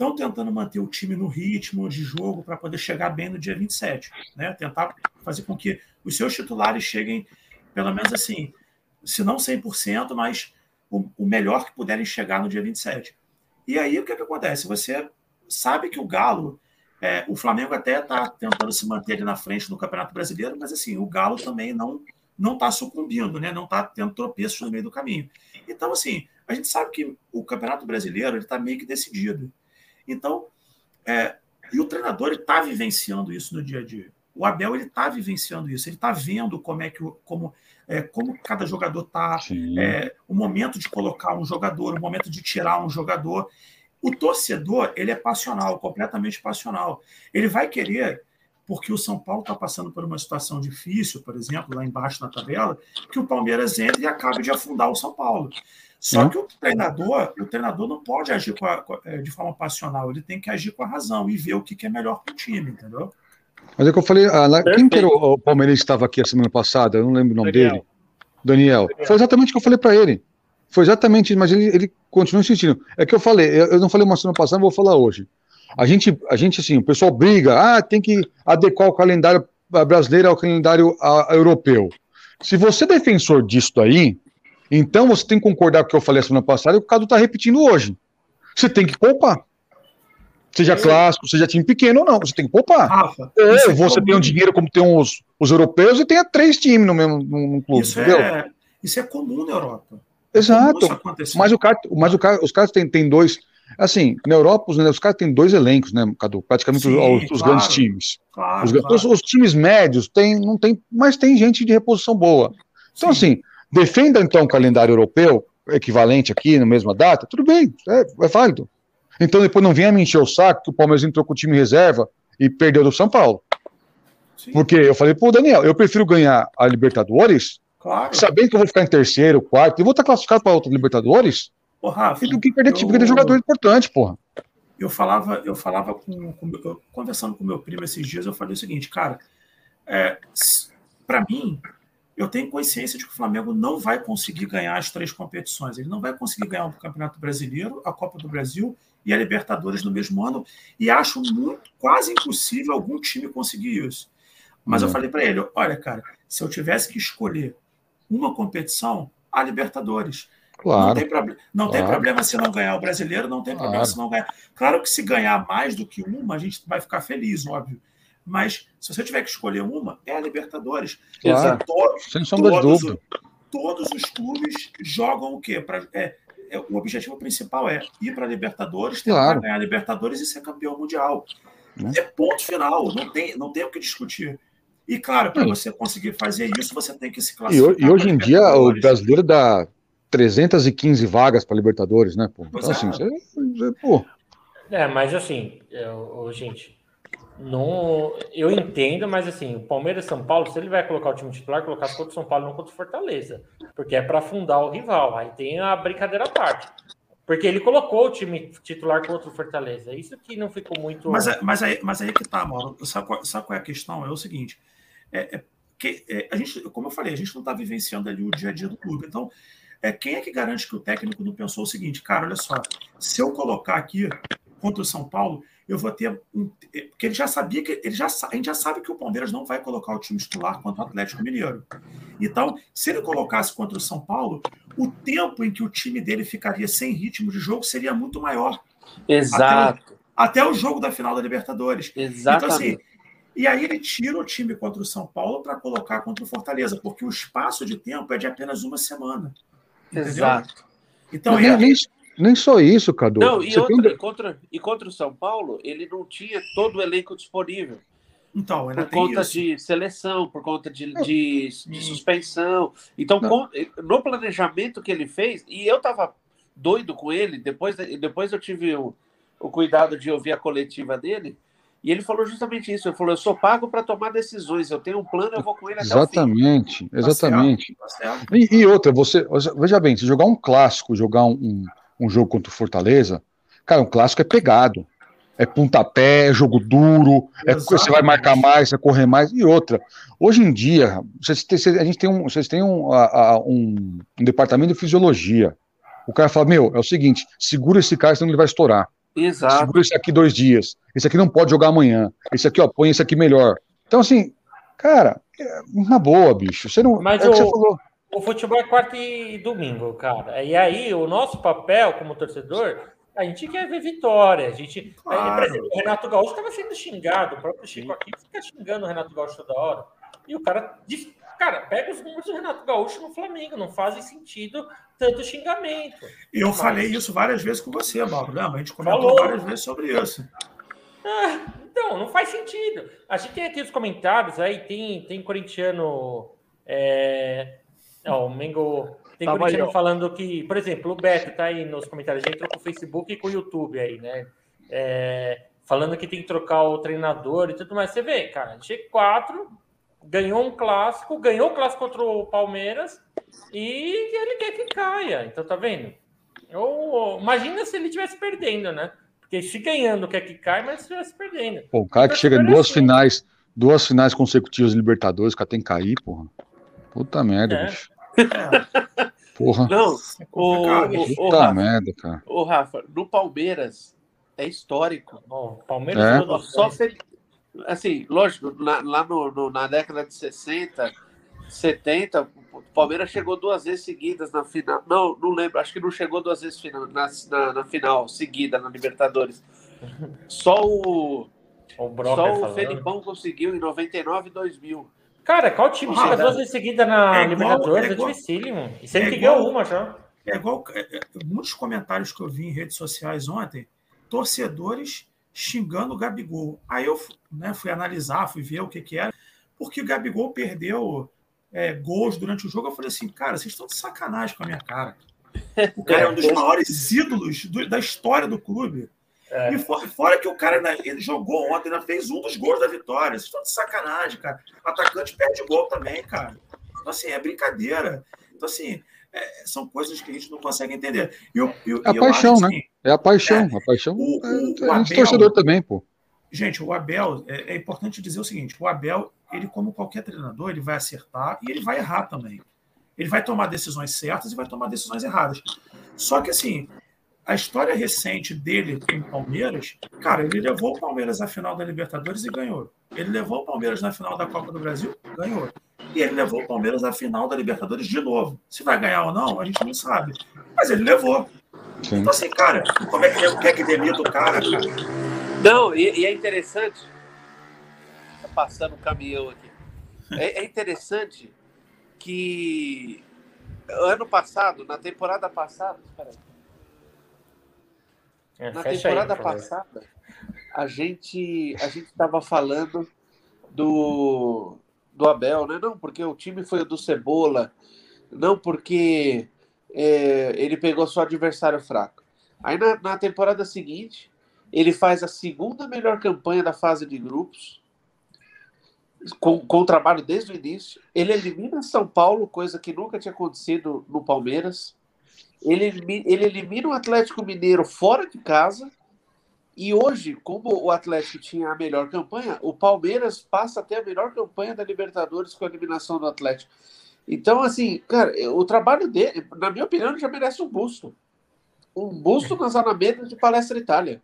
estão é, tentando manter o time no ritmo de jogo para poder chegar bem no dia 27. Né? Tentar fazer com que os seus titulares cheguem, pelo menos assim, se não 100%, mas o, o melhor que puderem chegar no dia 27. E aí o que, que acontece? Você sabe que o Galo é, o Flamengo até está tentando se manter ali na frente no Campeonato Brasileiro, mas assim, o Galo também não não está sucumbindo, né? não está tendo tropeços no meio do caminho. Então, assim, a gente sabe que o Campeonato Brasileiro está meio que decidido. Então, é, e o treinador está vivenciando isso no dia a dia. O Abel ele está vivenciando isso, ele está vendo como é que como, é, como cada jogador está, é, o momento de colocar um jogador, o momento de tirar um jogador. O torcedor, ele é passional, completamente passional. Ele vai querer, porque o São Paulo está passando por uma situação difícil, por exemplo, lá embaixo na tabela, que o Palmeiras entre e acabe de afundar o São Paulo. Só que o treinador, o treinador não pode agir com a, é, de forma passional, ele tem que agir com a razão e ver o que, que é melhor para o time, entendeu? Mas é que eu falei, ah, lá, quem que era o, o Palmeiras que estava aqui a semana passada? Eu não lembro o nome Daniel. dele. Daniel. Daniel. Foi exatamente o que eu falei para ele. Foi exatamente, mas ele, ele continua insistindo. É que eu falei, eu, eu não falei uma semana passada, vou falar hoje. A gente, a gente, assim, o pessoal briga, ah, tem que adequar o calendário brasileiro ao calendário a, a, europeu. Se você é defensor disso daí, então você tem que concordar com o que eu falei semana passada e o Cadu está repetindo hoje. Você tem que poupar. Seja clássico, seja time pequeno ou não, você tem que poupar. Rafa, ou é você tem um dinheiro como tem os, os europeus e tenha três times no mesmo no clube, isso entendeu? É, isso é comum na Europa. Exato. Mas, o cara, mas o cara, os caras têm, têm dois. Assim, na Europa, os, caras têm dois elencos, né, Cadu? Praticamente Sim, os, os claro, grandes times. Claro, os, claro. Os, os, times médios tem, não tem, mas tem gente de reposição boa. Então, Sim. assim, defenda então o calendário europeu, equivalente aqui, na mesma data, tudo bem, é, é válido. Então depois não venha me encher o saco que o Palmeiras entrou com o time reserva e perdeu do São Paulo. Sim. Porque eu falei, pô, Daniel, eu prefiro ganhar a Libertadores Claro. Sabendo que eu vou ficar em terceiro, quarto, e vou estar classificado para outra Libertadores. Ô, Rafa, e do que perder, eu... perder jogador importante, porra. eu falava, eu falava com, com eu, conversando com meu primo esses dias, eu falei o seguinte, cara, é, para mim, eu tenho consciência de que o Flamengo não vai conseguir ganhar as três competições. Ele não vai conseguir ganhar o Campeonato Brasileiro, a Copa do Brasil e a Libertadores no mesmo ano. E acho muito, quase impossível algum time conseguir isso. Mas eu uhum. falei para ele: olha, cara, se eu tivesse que escolher uma competição, a Libertadores. Claro. Não, tem, prob não claro. tem problema se não ganhar o brasileiro, não tem claro. problema se não ganhar. Claro que se ganhar mais do que uma, a gente vai ficar feliz, óbvio. Mas se você tiver que escolher uma, é a Libertadores. Claro. Sem sombra de dúvida. Todos os clubes jogam o quê? Pra, é, é, o objetivo principal é ir para a Libertadores, tentar claro. ganhar a Libertadores e ser campeão mundial. Né? É ponto final, não tem, não tem o que discutir. E claro, para você conseguir fazer isso, você tem que se classificar. E, e hoje em dia o brasileiro dá 315 vagas para Libertadores, né? Pô? Então, assim, é. você, você, pô. É, mas assim, eu, gente, não, eu entendo, mas assim, o Palmeiras São Paulo, se ele vai colocar o time titular, colocar contra o São Paulo, não contra o Fortaleza, porque é para afundar o rival. Aí tem a brincadeira à parte. Porque ele colocou o time titular contra o Fortaleza. Isso que não ficou muito. Mas, é, mas, aí, mas aí que tá, Mauro. Sabe qual, sabe qual é a questão? É o seguinte: é, é que, é, a gente, como eu falei, a gente não está vivenciando ali o dia a dia do clube. Então, é, quem é que garante que o técnico não pensou o seguinte, cara, olha só, se eu colocar aqui contra o São Paulo, eu vou ter um. Porque ele já sabia que. Ele já, a gente já sabe que o Palmeiras não vai colocar o time titular contra o Atlético Mineiro. Então, se ele colocasse contra o São Paulo, o tempo em que o time dele ficaria sem ritmo de jogo seria muito maior. Exato. Até o, até o jogo da final da Libertadores. Exatamente. Então, assim, e aí ele tira o time contra o São Paulo para colocar contra o Fortaleza, porque o espaço de tempo é de apenas uma semana. Exato. Então, nem, nem, só isso, Cadu. Não, e, outra, tem... e, contra, e contra o São Paulo, ele não tinha todo o elenco disponível. Então, por conta isso. de seleção, por conta de, de, de suspensão. Então, com, no planejamento que ele fez, e eu estava doido com ele, depois, depois eu tive o, o cuidado de ouvir a coletiva dele. E ele falou justamente isso. Ele falou: eu sou pago para tomar decisões. Eu tenho um plano, eu vou com ele até Exatamente, exatamente. Tá e, e, outra, você veja bem, se jogar um clássico, jogar um, um, um, jogo contra o Fortaleza, cara, um clássico é pegado. É pontapé, é jogo duro, é, você vai marcar mais, você vai correr mais. E outra, hoje em dia, vocês têm, a gente tem um, vocês têm um, a, um, um departamento de fisiologia. O cara fala: Meu, é o seguinte, segura esse cara, senão ele vai estourar. Exato. Segura esse aqui dois dias. Esse aqui não pode jogar amanhã. Esse aqui, ó, põe esse aqui melhor. Então, assim, cara, é na boa, bicho. Você não. Mas é o, você falou. O futebol é quarta e domingo, cara. E aí, o nosso papel como torcedor, a gente quer ver vitória. A gente. Claro. Exemplo, o Renato Gaúcho estava sendo xingado. O próprio Chico aqui fica xingando o Renato Gaúcho toda hora. E o cara diz, cara, pega os números do Renato Gaúcho no Flamengo, não fazem sentido tanto xingamento. Eu Mas... falei isso várias vezes com você, Mauro. Não, a gente comentou Falou. várias vezes sobre isso. Ah, então, não faz sentido. A gente tem aqui os comentários aí, tem, tem corintiano. É... Não, o Mengo. Tem tá corintiano aí, falando que, por exemplo, o Beto tá aí nos comentários, a gente entrou com o Facebook e com o YouTube aí, né? É... Falando que tem que trocar o treinador e tudo mais. Você vê, cara, G4 ganhou um clássico, ganhou o clássico contra o Palmeiras e ele quer que caia. Então, tá vendo? Ou, imagina se ele estivesse perdendo, né? Porque se ganhando quer que caia, mas se estivesse perdendo. Pô, o cara que chega em duas finais, duas finais consecutivas de Libertadores, o cara tem que cair, porra. Puta merda, é. bicho. Porra. Não, o, o, Puta Rafa, merda, cara. O Rafa, no Palmeiras é histórico. Oh, Palmeiras é. só se, assim, lógico, lá, lá no, no, na década de 60, 70, o Palmeiras chegou duas vezes seguidas na final. Não, não lembro, acho que não chegou duas vezes na, na, na final seguida na Libertadores. Só o. o só o Felipão conseguiu em 99 e 2000. Cara, qual time ah, chega duas vezes seguida na é Libertadores? É, igual, é dificílimo. E sempre é ganhou uma já. É igual. É, é, muitos comentários que eu vi em redes sociais ontem, torcedores xingando o Gabigol. Aí eu né, fui analisar, fui ver o que, que era, porque o Gabigol perdeu é, gols durante o jogo. Eu falei assim, cara, vocês estão de sacanagem com a minha cara. O cara é um dos maiores ídolos do, da história do clube. É. E fora, fora, que o cara ainda, ele jogou ontem, ainda fez um dos gols da vitória. Vocês estão de sacanagem, cara. O atacante perde gol também, cara. Então, assim, é brincadeira. Então, assim, é, são coisas que a gente não consegue entender. E eu, eu, a eu paixão, acho, né? Assim, É a paixão. A paixão O- o- é, o a gente é Abel- torcedor também, pô. Gente, o Abel, é, é importante dizer o seguinte: o Abel, ele, como qualquer treinador, ele vai acertar e ele vai errar também. Ele vai tomar decisões certas e vai tomar decisões erradas. Só que, assim, a história recente dele com o Palmeiras, cara, ele levou o Palmeiras à final da Libertadores e ganhou. Ele levou o Palmeiras na final da Copa do Brasil, ganhou. E ele levou o Palmeiras à final da Libertadores de novo. Se vai ganhar ou não, a gente não sabe. Mas ele levou. Sim. Então, assim, cara, como é que quer que demita o cara, cara? Não, e, e é interessante. Tá passando um caminhão aqui. É, é interessante que ano passado, na temporada passada, espera aí, É, na aí, temporada por favor. passada, a gente a gente estava falando do do Abel, né? Não, porque o time foi o do Cebola, não porque é, ele pegou só adversário fraco. Aí na, na temporada seguinte, ele faz a segunda melhor campanha da fase de grupos, com, com o trabalho desde o início. Ele elimina São Paulo, coisa que nunca tinha acontecido no Palmeiras. Ele ele elimina o Atlético Mineiro fora de casa. E hoje, como o Atlético tinha a melhor campanha, o Palmeiras passa a ter a melhor campanha da Libertadores com a eliminação do Atlético. Então, assim, cara, o trabalho dele, na minha opinião, já merece um busto. Um busto nas Alamedas de Palestra Itália.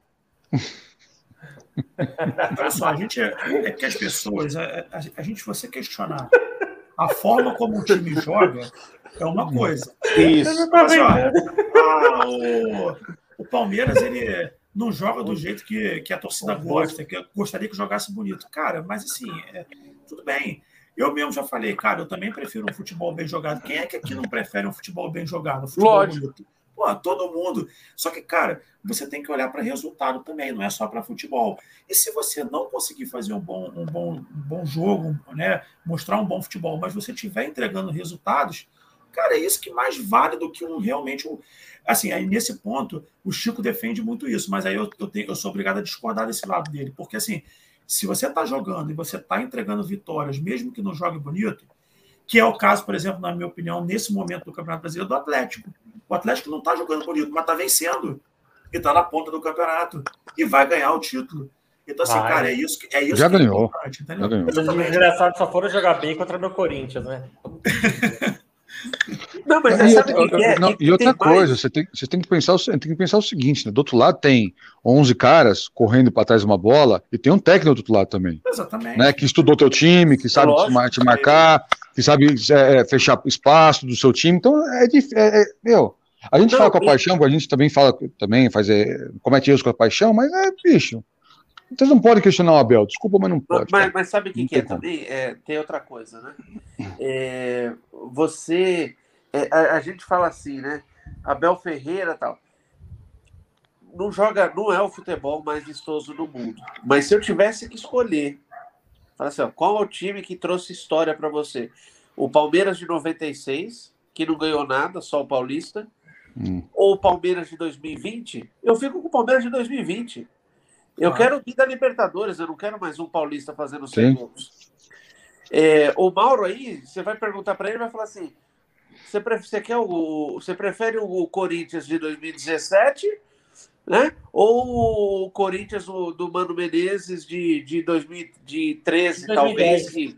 Olha só, a gente é, é que as pessoas, a, a, a gente, você questionar a forma como o time joga, é uma coisa. Isso. Mas, ó, ah, o, o Palmeiras ele não joga do jeito que, que a torcida gosta, que eu gostaria que jogasse bonito. Cara, mas assim, é, tudo bem. Eu mesmo já falei, cara, eu também prefiro um futebol bem jogado. Quem é que aqui não prefere um futebol bem jogado? Um futebol Lógico. bonito? Pô, todo mundo. Só que, cara, você tem que olhar para resultado também, não é só para futebol. E se você não conseguir fazer um bom, um bom, um bom jogo, né, mostrar um bom futebol, mas você estiver entregando resultados, cara, é isso que mais vale do que um realmente um. Assim, aí nesse ponto, o Chico defende muito isso, mas aí eu, eu, tenho, eu sou obrigado a discordar desse lado dele, porque assim, se você está jogando e você está entregando vitórias, mesmo que não jogue bonito, que é o caso, por exemplo, na minha opinião, nesse momento do Campeonato Brasileiro, do Atlético. O Atlético não está jogando bonito, mas está vencendo. E está na ponta do campeonato. E vai ganhar o título. Então, assim, Vai. cara, é isso que é isso Já que é ganhou. importante, entendeu? Já ganhou. Os desgraçados só foram jogar bem contra meu Corinthians, né? Não, mas E sabe outra, que é? não, e outra mais- coisa, você tem, você tem que pensar, o tem que pensar o seguinte, né? Do outro lado tem 11 caras correndo para trás de uma bola e tem um técnico do outro lado também, Exatamente. né? Que estudou teu time, que sabe Lógico. te marcar, que sabe é, é, fechar espaço do seu time. Então é difícil. É, é- meu, a gente Não, fala com a e- paixão, a gente também fala também faz é, comete erros com a paixão, mas é bicho. Vocês não podem questionar o Abel, desculpa, mas não pode. mas, mas sabe o que, que é como. também? É, tem outra coisa, né? Você. a, a gente fala assim, né? Abel Ferreira tal. Não joga, não é o futebol mais vistoso do mundo. Mas se eu tivesse que escolher, fala assim, ó, qual é o time que trouxe história para você? O Palmeiras de 96, que não ganhou nada, só o Paulista, Hum. ou o Palmeiras de 2020? Eu fico com o Palmeiras de 2020. Eu Claro. quero vir da Libertadores, eu não quero mais um paulista fazendo 100 Sim. gols. É, o Mauro aí, você vai perguntar para ele, vai falar assim: você, pre- você quer o, você prefere o Corinthians de 2017, né? Ou o Corinthians do, do Mano Menezes de, de 2013, De 2010. talvez? Que,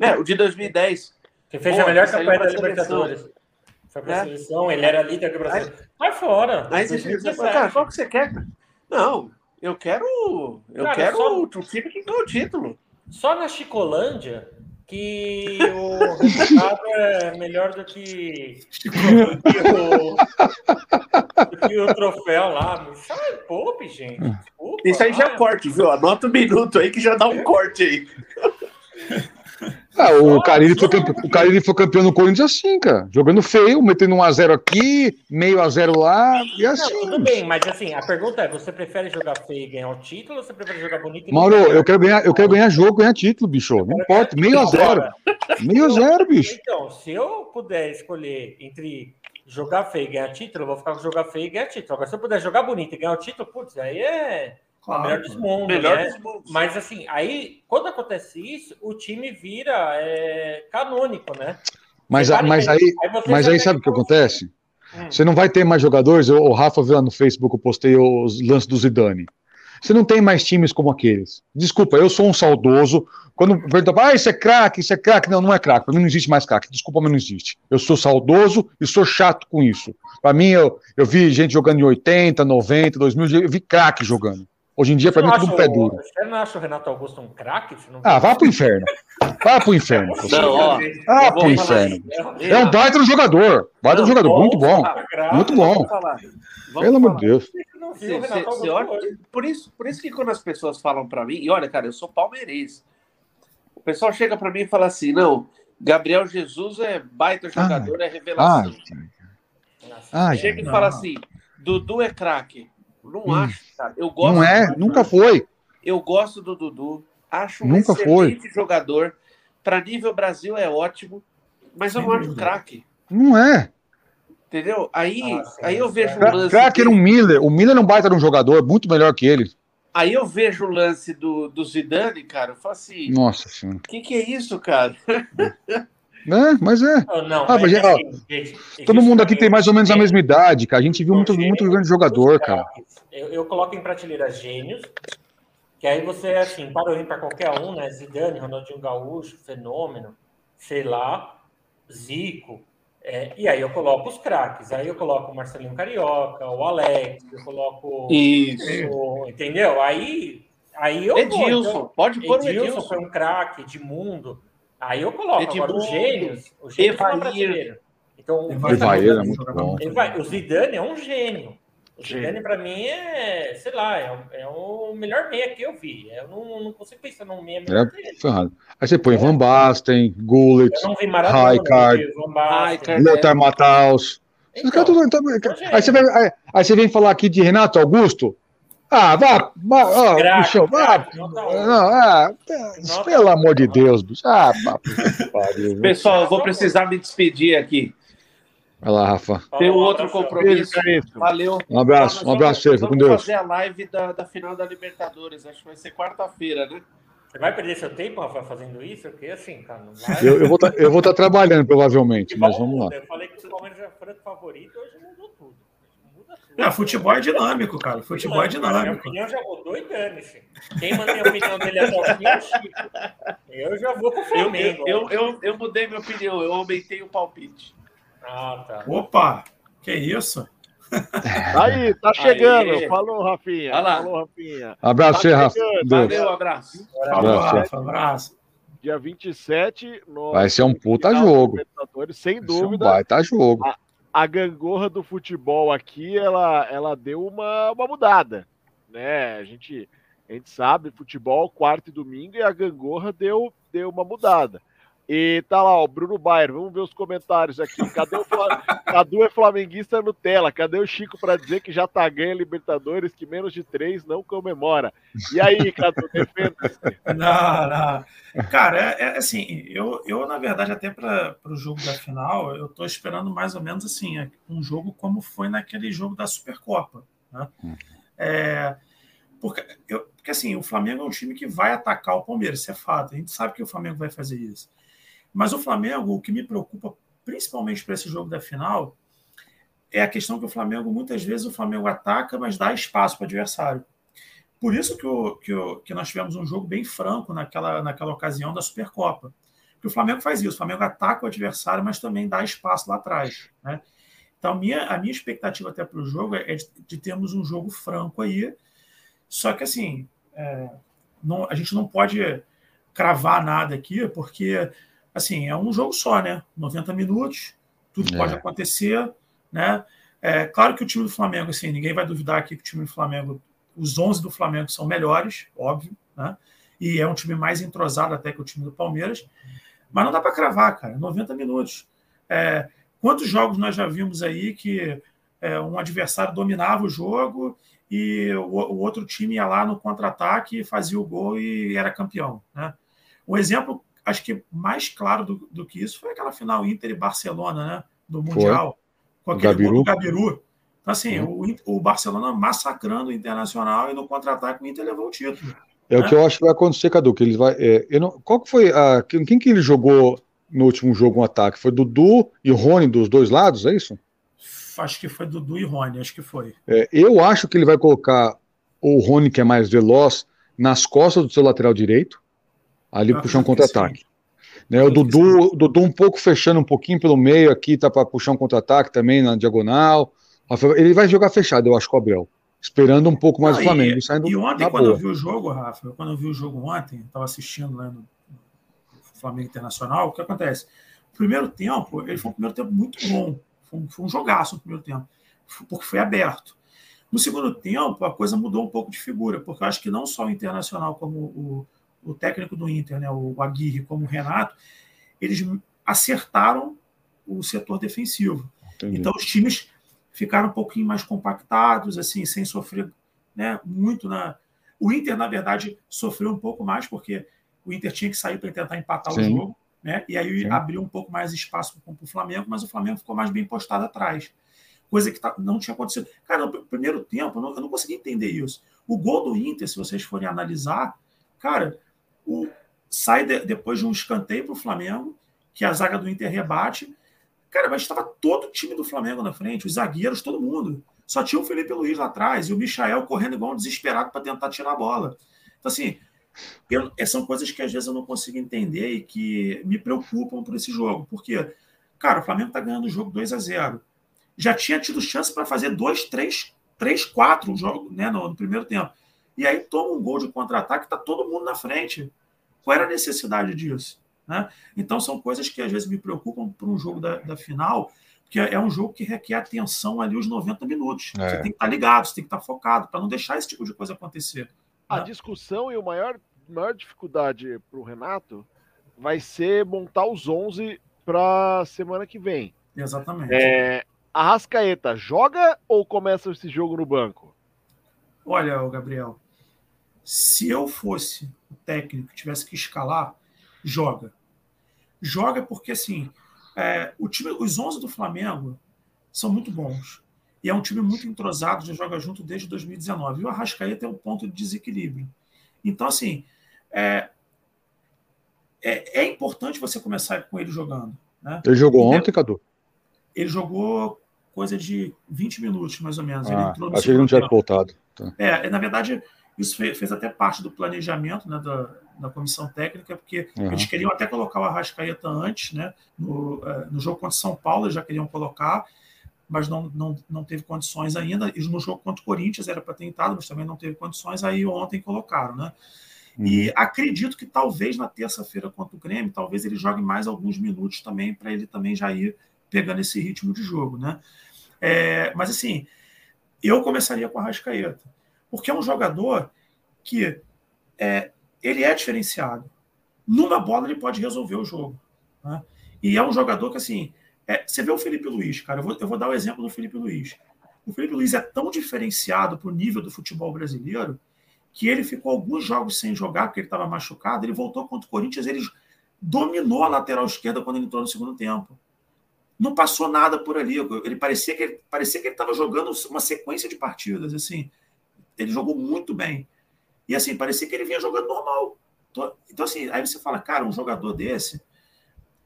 é, o de 2010. Que fez Pô, a melhor campanha da. Libertadores. Foi pra É. seleção, ele era líder do Brasil. Vai fora. Aí você fica, 2017. cara, qual que você quer? Não, eu quero. Eu Cara, quero só- o time que ganhou o título. Só na Chicolândia que o resultado é melhor do que, do que o, do que o troféu lá. Sai, poupe, gente. Desculpa. Isso aí já é Vai. corte, viu? Anota um minuto aí que já dá um corte aí. Ah, o Carilli foi, campe... o Carilli foi campeão no Corinthians assim, cara. Jogando feio, metendo um a 0 aqui, meio a 0 lá, e Não, assim. tudo bem, mas assim, a pergunta é: você prefere jogar feio e ganhar o título ou você prefere jogar bonito e não Mauro, ganhar? eu quero ganhar, eu quero ganhar jogo, ganhar título, bicho. Não importa, meio a zero. Meio a zero, bicho. Então, se eu puder escolher entre jogar feio e ganhar título, eu vou ficar com jogar feio e ganhar título. Agora, se eu puder jogar bonito e ganhar o título, putz, aí é o melhor Claro. dos mundos. Melhor né? dos mundos. Mas assim, aí, quando acontece isso, o time vira é, canônico, né? Mas, a- mas aí, você mas aí sabe o que acontece? Hum. Você não vai ter mais jogadores. O Rafa viu lá no Facebook, eu postei os lances do Zidane. Você não tem mais times como aqueles. Desculpa, eu sou um saudoso. Quando perguntam, ah, isso é craque, isso é craque. Não, não é craque. Para mim não existe mais craque. Desculpa, mas não existe. Eu sou saudoso e sou chato com isso. Para mim, eu, eu vi gente jogando em 80, 90, 2000, eu vi craque jogando. Hoje em dia, para mim, tudo pé duro. Você não acha o Renato Augusto um craque? Ah, vá pro inferno. Vá pro inferno. Não, ó, ah, pro inferno. É um baita no jogador. Baita no jogador. Muito bom. Muito bom. Pelo amor de Deus. por, isso, por isso que quando as pessoas falam para mim, e olha, cara, eu sou palmeirense. O pessoal chega para mim e fala assim: não, Gabriel Jesus é baita jogador, é revelação. Ai, chega e fala assim: Dudu é craque. Não hum. acho, cara. Eu gosto não é, nunca foi. Eu gosto do Dudu. Acho um nunca excelente foi. jogador. Para nível Brasil é ótimo, mas eu não acho craque. Não é. Entendeu? Aí, ah, aí eu vejo o lance. Craque era um Miller. O Miller não baita de um jogador muito melhor que ele. Aí eu vejo o lance do, do Zidane, cara. Eu falo assim: Nossa senhora. O que, que é isso, cara? É, mas é. Não, não, ah, mas, é, assim, gente, todo mundo aqui tem mais ou menos a mesma idade, cara. A gente viu muito, muito grande jogador, cara. Eu, eu, coloco em prateleira gênios, que aí você, assim, para o para qualquer um, né? Zidane, Ronaldinho Gaúcho, Fenômeno, sei lá, Zico. É, e aí eu coloco os craques. Aí eu coloco o Marcelinho Carioca, o Alex, eu coloco. Isso. O, entendeu? Aí, aí eu. Edilson, vou, então, pode pôr Edilson. Edilson foi um craque, Edmundo. Aí eu coloco Edmundo, agora os gênios. O gênio Evair. Então, o Evair é muito bom. O Zidane é um gênio. O Zidane, para mim, é, sei lá, é, é, o melhor meia que eu vi. Eu não, não consigo pensar num meia melhor é, que ele. Ferrado. Aí você põe é. Van Basten, Gullit, Raikard, Lothar Matthaus. Então, aí, você vem, aí, aí você vem falar aqui de Renato Augusto, ah, vá, vá ó, vá. Não, ah, pelo amor de Deus, bicho. Ah, papo, pariu, Pessoal, eu vou precisar me despedir aqui. Vai lá, Rafa. Tem um outro compromisso. Valeu. Um abraço, um abraço, Sérgio. Com Deus. Vamos fazer a live da, da final da Libertadores. Acho que vai ser quarta-feira, né? Você vai perder seu tempo, Rafa, fazendo isso? Porque assim, cara, não vai. Eu, eu vou tá, estar tá trabalhando, provavelmente, mas vamos lá. Eu falei que o Palmeiras é franco favorito, hoje mudou tudo. É, futebol é dinâmico, cara. Futebol é dinâmico. Minha opinião já mudou e dane-se. Quem manda a opinião dele até o fim é o Chico. Eu já vou pro Flamengo. Eu, eu, eu, eu mudei minha opinião, eu aumentei o palpite. Ah, tá. Opa! Que isso? Aí, tá chegando. Aí. Falou, Rafinha. Falou, Rafinha. Abraço, tá Rafa. Valeu, abraço. Abraço. abraço. Dia 27. No... Vai ser um puta jogo. Sem dúvida. Vai estar jogo. A, a gangorra do futebol aqui, ela, ela deu uma, uma mudada. Né? A, gente, a gente sabe, futebol, quarto e domingo, e a gangorra deu, deu uma mudada. E tá lá, o Bruno Bayer, vamos ver os comentários aqui. Cadê o Cadu é flamenguista Nutella? Cadê o Chico para dizer que já tá ganha Libertadores, que menos de três não comemora? E aí, Cadu, defenda Não, não. Cara, é, é, assim, eu, eu, na verdade, até para o jogo da final, eu tô esperando mais ou menos assim, um jogo como foi naquele jogo da Supercopa. Né? É, porque, eu, porque assim, o Flamengo é um time que vai atacar o Palmeiras, isso é fato. A gente sabe que o Flamengo vai fazer isso. Mas o Flamengo, o que me preocupa principalmente para esse jogo da final, é a questão que o Flamengo, muitas vezes, o Flamengo ataca, mas dá espaço para o adversário. Por isso que, o, que, o, que nós tivemos um jogo bem franco naquela, naquela ocasião da Supercopa. Porque o Flamengo faz isso, o Flamengo ataca o adversário, mas também dá espaço lá atrás. Né? Então, minha, a minha expectativa até para o jogo é de, de, termos um jogo franco aí. Só que, assim, é, não, a gente não pode cravar nada aqui, porque assim, é um jogo só, né? 90 minutos, tudo é. pode acontecer, né? É, claro que o time do Flamengo, assim, ninguém vai duvidar aqui que o time do Flamengo, os 11 do Flamengo são melhores, óbvio, né? E é um time mais entrosado até que o time do Palmeiras. Mas não dá para cravar, cara. 90 minutos. É, quantos jogos nós já vimos aí que é, um adversário dominava o jogo e o, o outro time ia lá no contra-ataque, fazia o gol e era campeão, né? Um exemplo acho que mais claro do, do, que isso foi aquela final Inter e Barcelona, né? Do Mundial. Foi. Com aquele Gabiru. gol do Gabiru. Então, assim, o, o, Barcelona massacrando o Internacional e no contra-ataque o Inter levou o título. É né? o que eu acho que vai acontecer, Cadu, que eles vai. É, não, qual que foi a. Quem, quem que ele jogou no último jogo um ataque? Foi Dudu e Rony dos dois lados, é isso? acho que foi Dudu e Rony, acho que foi. É, eu acho que ele vai colocar o Rony, que é mais veloz, nas costas do seu lateral direito, ali puxar um contra-ataque. Né, o Dudu, o Dudu um pouco fechando um pouquinho pelo meio aqui, tá para puxar um contra-ataque também na diagonal. Ele vai jogar fechado, eu acho, com o Abel. Esperando um pouco mais Não, o Flamengo. E, saindo e ontem, quando boa. eu vi o jogo, Rafa, quando eu vi o jogo ontem, estava assistindo lá no Flamengo Internacional, o que acontece? O primeiro tempo, ele foi um primeiro tempo muito bom. Foi um, foi um jogaço no primeiro tempo, porque foi aberto. No segundo tempo, a coisa mudou um pouco de figura, porque eu acho que não só o Internacional, como o, o técnico do Inter, né, o Aguirre, como o Renato, eles acertaram o setor defensivo. Entendi. Então, os times ficaram um pouquinho mais compactados, assim, sem sofrer né, muito na. O Inter, na verdade, sofreu um pouco mais, porque o Inter tinha que sair para tentar empatar Sim. o jogo, né? E aí Sim. abriu um pouco mais espaço para o Flamengo, mas o Flamengo ficou mais bem postado atrás. Coisa que tá, não tinha acontecido. Cara, no primeiro tempo, eu não, eu não consegui entender isso. O gol do Inter, se vocês forem analisar, cara, o, sai de, depois de um escanteio para o Flamengo, que a zaga do Inter rebate. Cara, mas estava todo o time do Flamengo na frente, os zagueiros, todo mundo. Só tinha o Felipe Luiz lá atrás e o Michael correndo igual um desesperado para tentar tirar a bola. Então, assim, eu, são coisas que às vezes eu não consigo entender e que me preocupam por esse jogo. Porque, cara, o Flamengo está ganhando o jogo 2 a 0 Já tinha tido chance para fazer 2, 3, 3, 4 jogo, né, no, no primeiro tempo. E aí toma um gol de contra-ataque, está todo mundo na frente. Qual era a necessidade disso? Né? Então são coisas que às vezes me preocupam para um jogo da, da, final, porque é um jogo que requer atenção ali os 90 minutos. É. Você tem que estar tá ligado, você tem que estar tá focado para não deixar esse tipo de coisa acontecer. A né? discussão e a maior, maior dificuldade para o Renato vai ser montar os 11 para semana que vem. Exatamente. É, a Rascaeta joga ou começa esse jogo no banco? Olha, Gabriel, se eu fosse o técnico tivesse que escalar, joga. Joga porque, assim, é, o time, os 11 do Flamengo são muito bons. E é um time muito entrosado, já joga junto desde 2019. E o Arrascaeta é um ponto de desequilíbrio. Então, assim, é, é, é importante você começar com ele jogando. Né? Ele jogou ontem, Cadu? Ele jogou coisa de 20 minutos, mais ou menos. Ah, ele achei que não tinha voltado. Tá. É, na verdade, isso fez, fez até parte do planejamento né, da, da comissão técnica, porque uhum. eles queriam até colocar o Arrascaeta antes, né? No, é, no jogo contra São Paulo eles já queriam colocar, mas não, não, não teve condições ainda. E no jogo contra o Corinthians era para ter entrado, mas também não teve condições, aí ontem colocaram, né? Uhum. E acredito que talvez na terça-feira contra o Grêmio, talvez ele jogue mais alguns minutos também, para ele também já ir pegando esse ritmo de jogo, né? É, mas assim, eu começaria com a Arrascaeta porque é um jogador que é, ele é diferenciado. Numa bola ele pode resolver o jogo. Né? E é um jogador que, assim, é, você vê o Felipe Luiz, cara, eu vou, eu vou, dar o exemplo do Felipe Luiz. O Felipe Luiz é tão diferenciado para o nível do futebol brasileiro que ele ficou alguns jogos sem jogar porque ele estava machucado. Ele voltou contra o Corinthians, ele dominou a lateral esquerda quando ele entrou no segundo tempo. Não passou nada por ali. Ele parecia que ele parecia que ele estava jogando uma sequência de partidas assim. Ele jogou muito bem. E assim, parecia que ele vinha jogando normal. Então, assim, aí você fala, cara, um jogador desse,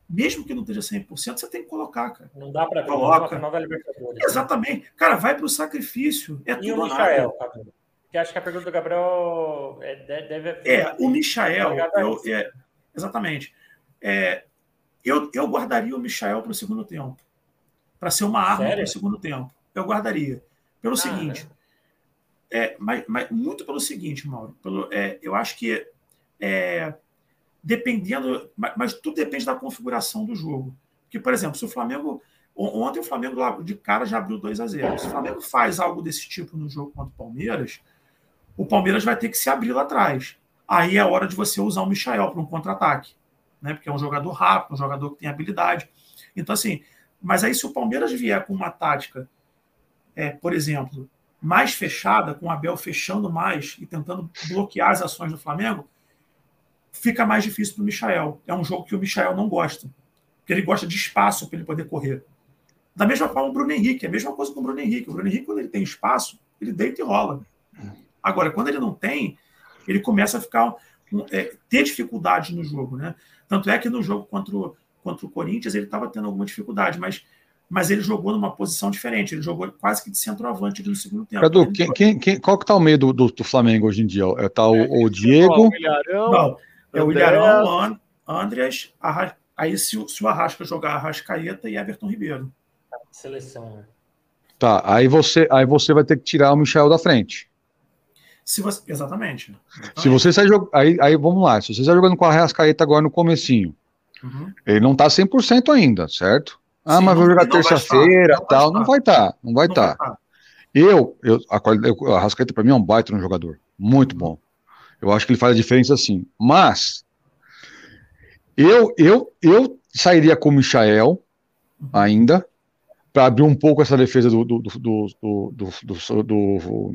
mesmo que não esteja 100%, você tem que colocar, cara. Não dá para colocar nova Libertadores. Né? Exatamente. Cara, vai para o sacrifício. É e o Michael, que acho que a pergunta do Gabriel é, deve. É, o Michael, é, exatamente. É, eu, eu guardaria o Michael para o segundo tempo. Para ser uma arma para o segundo tempo. Eu guardaria. Pelo ah, seguinte, é, mas, mas, muito pelo seguinte, Mauro. Pelo, é, eu acho que é, dependendo. Mas, mas, tudo depende da configuração do jogo. Porque, por exemplo, se o Flamengo. Ontem o Flamengo lá de cara já abriu 2 a 0 Se o Flamengo faz algo desse tipo no jogo contra o Palmeiras, o Palmeiras vai ter que se abrir lá atrás. Aí é hora de você usar o Michael para um contra-ataque. Né? Porque é um jogador rápido, um jogador que tem habilidade. Então, assim, mas aí se o Palmeiras vier com uma tática, é, por exemplo, mais fechada, com o Abel fechando mais e tentando bloquear as ações do Flamengo, fica mais difícil para o Michael. É um jogo que o Michael não gosta, porque ele gosta de espaço para ele poder correr. Da mesma forma o Bruno Henrique, é a mesma coisa com o Bruno Henrique. O Bruno Henrique, quando ele tem espaço, ele deita e rola. Agora, quando ele não tem, ele começa a ficar é, ter dificuldade no jogo, né? Tanto é que no jogo contra o, contra o Corinthians ele estava tendo alguma dificuldade, mas mas ele jogou numa posição diferente. Ele jogou quase que de centroavante no segundo tempo. Cadu, quem, quem, quem, qual que tá o meio do, do, do Flamengo hoje em dia? É, tá o, o Diego. Não, é o Ilharão, Andreas, Arra... aí se, se o Arrasca jogar Arrascaeta e Everton Ribeiro. Seleção, né? Tá, aí você, aí você vai ter que tirar o Michel da frente. Se você, exatamente. exatamente. Se você sai jogando. Aí, aí vamos lá. Se você está jogando com a Arrascaeta agora no comecinho, uhum. ele não está 100% ainda, certo? Ah, Sim, mas vou jogar terça-feira e tal. Não vai estar, tá, não vai estar. Tá. Eu, eu, a, a Arrascaeta para mim é um baita no jogador. Muito bom. Eu acho que ele faz a diferença sim. Mas eu, eu, eu sairia com o Michael ainda, para abrir um pouco essa defesa do, do, do, do, do, do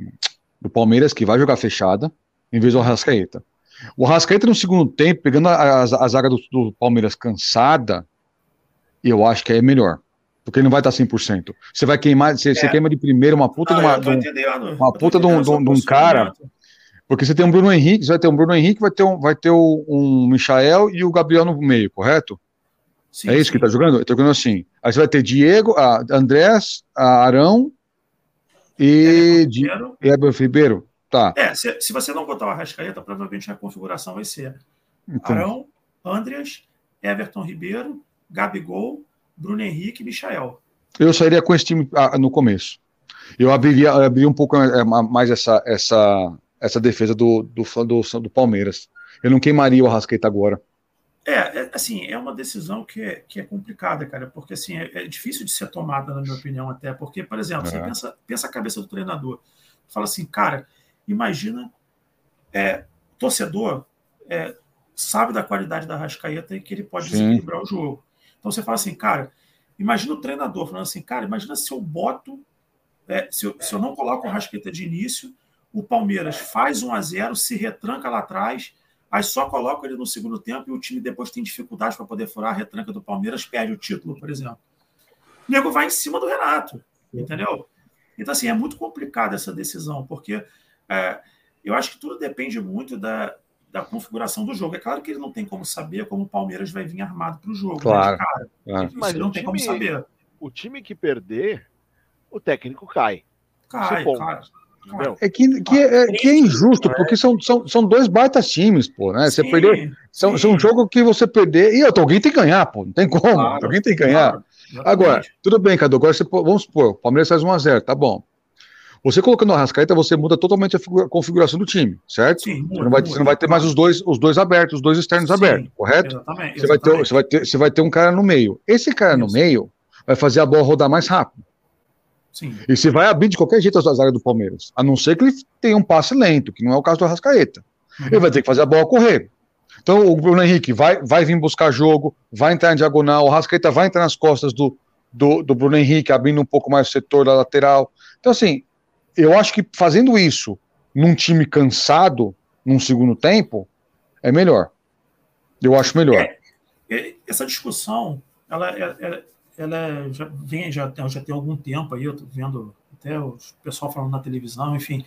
Palmeiras, que vai jogar fechada, em vez do Arrascaeta. O Arrascaeta no segundo tempo, pegando a, a, a zaga do, do, Palmeiras cansada, eu acho que é melhor. Porque ele não vai estar 100%. Você vai queimar, você, é. você queima de primeiro uma puta de uma, de um, uma puta de um, de um cara. Porque você tem um Bruno Henrique, você vai ter um Bruno Henrique, vai ter um, vai ter um, um Michael e o Gabriel no meio, correto? Sim, é isso sim. que tá jogando? Tá jogando assim. Aí você vai ter Diego, a Andrés, a Arão e, Everton Ribeiro. Tá. É, se, se, você não botar o Arrascaeta, provavelmente a configuração vai ser então. Arão, Andreas, Everton Ribeiro, Gabigol, Bruno Henrique e Michael. Eu sairia com esse time ah, no começo. Eu abriria, abriria um pouco é, mais essa, essa, essa defesa do, do, do, do Palmeiras. Eu não queimaria o Arrascaeta agora. É, é, assim, é uma decisão que é, que é complicada, cara, porque assim, é, é difícil de ser tomada, na minha opinião, até, porque, por exemplo, você pensa, pensa a cabeça do treinador, fala assim, cara, imagina, é, torcedor é, sabe da qualidade da Rascaeta e que ele pode Sim. desequilibrar o jogo. Então você fala assim, cara, imagina o treinador falando assim, cara, imagina se eu boto, é, se, eu, se eu não coloco o Rascaeta de início, o Palmeiras faz 1 a 0 se retranca lá atrás aí só coloca ele no segundo tempo e o time depois tem dificuldade para poder furar a retranca do Palmeiras, perde o título, por exemplo. O nego vai em cima do Renato, entendeu? Então, assim, é muito complicada essa decisão, porque é, eu acho que tudo depende muito da, da configuração do jogo. É claro que ele não tem como saber como o Palmeiras vai vir armado para o jogo. Claro. Né, cara. claro. Mas ele não tem como saber. O time que perder, o técnico cai. Cai, É que, que, é, que é injusto, porque são, são, são dois baitas times, pô, né? Você perder. São, são um jogo que você perder. E outro, alguém tem que ganhar, pô. Não tem como. Claro, alguém tem que ganhar. Claro, agora, tudo bem, Cadu. Agora você, vamos supor, o Palmeiras faz 1x0, tá bom. Você colocando o Arrascaeta, você muda totalmente a configuração do time, certo? Sim, você, não vai, você não vai ter mais os dois, os dois abertos, os dois externos Sim, abertos, correto? Exatamente, você, Vai ter, você, vai ter, você vai ter um cara no meio. Esse cara Isso. no meio vai fazer a bola rodar mais rápido. Sim. E se vai abrir de qualquer jeito as áreas do Palmeiras, a não ser que ele tenha um passe lento, que não é o caso do Arrascaeta. Uhum. Ele vai ter que fazer a bola correr. Então o Bruno Henrique vai, vai vir buscar jogo, vai entrar em diagonal, o Arrascaeta vai entrar nas costas do, do, do Bruno Henrique, abrindo um pouco mais o setor da lateral. Então, assim, eu acho que fazendo isso num time cansado, num segundo tempo, é melhor. Eu acho melhor. É, essa discussão, ela, ela, é, é, ela já vem já, já tem algum tempo aí, eu tô vendo até o pessoal falando na televisão, enfim.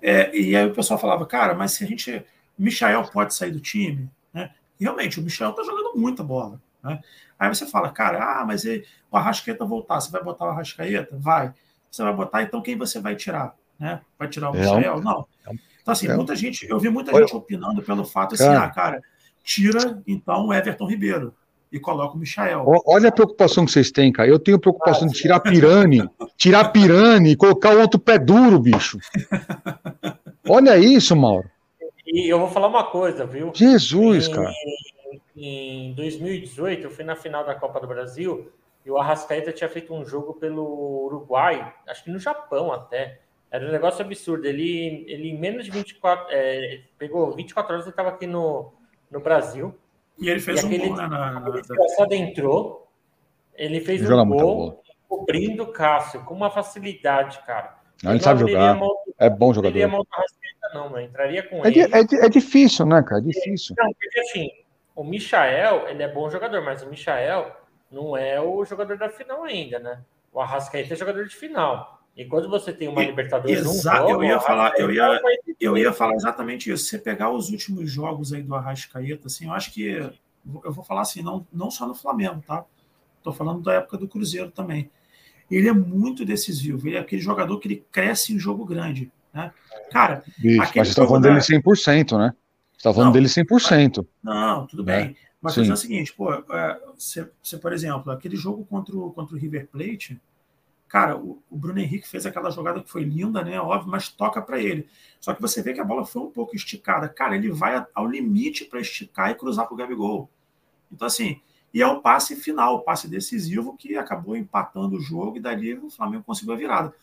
É, e aí o pessoal falava, cara, mas se a gente. Michael pode sair do time, né? E realmente, o Michael tá jogando muita bola. Né? Aí você fala, cara, ah, mas ele, o Arrascaeta voltar, você vai botar o Arrascaeta? Vai. Você vai botar, então quem você vai tirar? Né? Vai tirar o é, Michael? Não. Então, assim, é, muita gente, eu vi muita gente opinando pelo fato assim, cara, ah, cara, tira então o Everton Ribeiro e coloca o Michael. Olha a preocupação que vocês têm, cara. Eu tenho preocupação de tirar Pirani, tirar Pirani e colocar o outro pé duro, bicho. Olha isso, Mauro. E eu vou falar uma coisa, viu? Jesus, em, cara. Em 2018, eu fui na final da Copa do Brasil e o Arrascaeta tinha feito um jogo pelo Uruguai, acho que no Japão até. Era um negócio absurdo. Ele, ele em menos de 24, é, pegou 24 horas e estava aqui no, no Brasil. E ele fez e um aquele, gol né, na. na... Ele entrou, ele fez ele um gol cobrindo o Cássio com uma facilidade, cara. Não, ele sabe jogar. É bom jogador. Ele mal não, mas entraria com é ele. é, é, difícil, né, cara? É difícil. Não, porque assim, o Michael, ele é bom jogador, mas o Michael não é o jogador da final ainda, né? O Arrascaeta é jogador de final. E quando você tem uma Libertadores Exato, um eu ia falar, eu ia, eu ia falar exatamente isso. Se você pegar os últimos jogos aí do Arrascaeta, assim, eu acho que eu vou falar assim, não, não só no Flamengo, tá? Estou falando da época do Cruzeiro também. Ele é muito decisivo. Ele é aquele jogador que ele cresce em jogo grande. Né? Cara, Isso, mas você está falando da... dele 100%, né? Você está falando não, dele 100%. Não, tudo bem. É. Mas é o seguinte, pô, você, você, por exemplo, aquele jogo contra o, contra o River Plate, cara, o, o, Bruno Henrique fez aquela jogada que foi linda, né? Óbvio, mas toca para ele. Só que você vê que a bola foi um pouco esticada. Cara, ele vai ao limite para esticar e cruzar para o Gabigol. Então, assim, e é o passe final, o passe decisivo que acabou empatando o jogo e dali o Flamengo conseguiu a virada.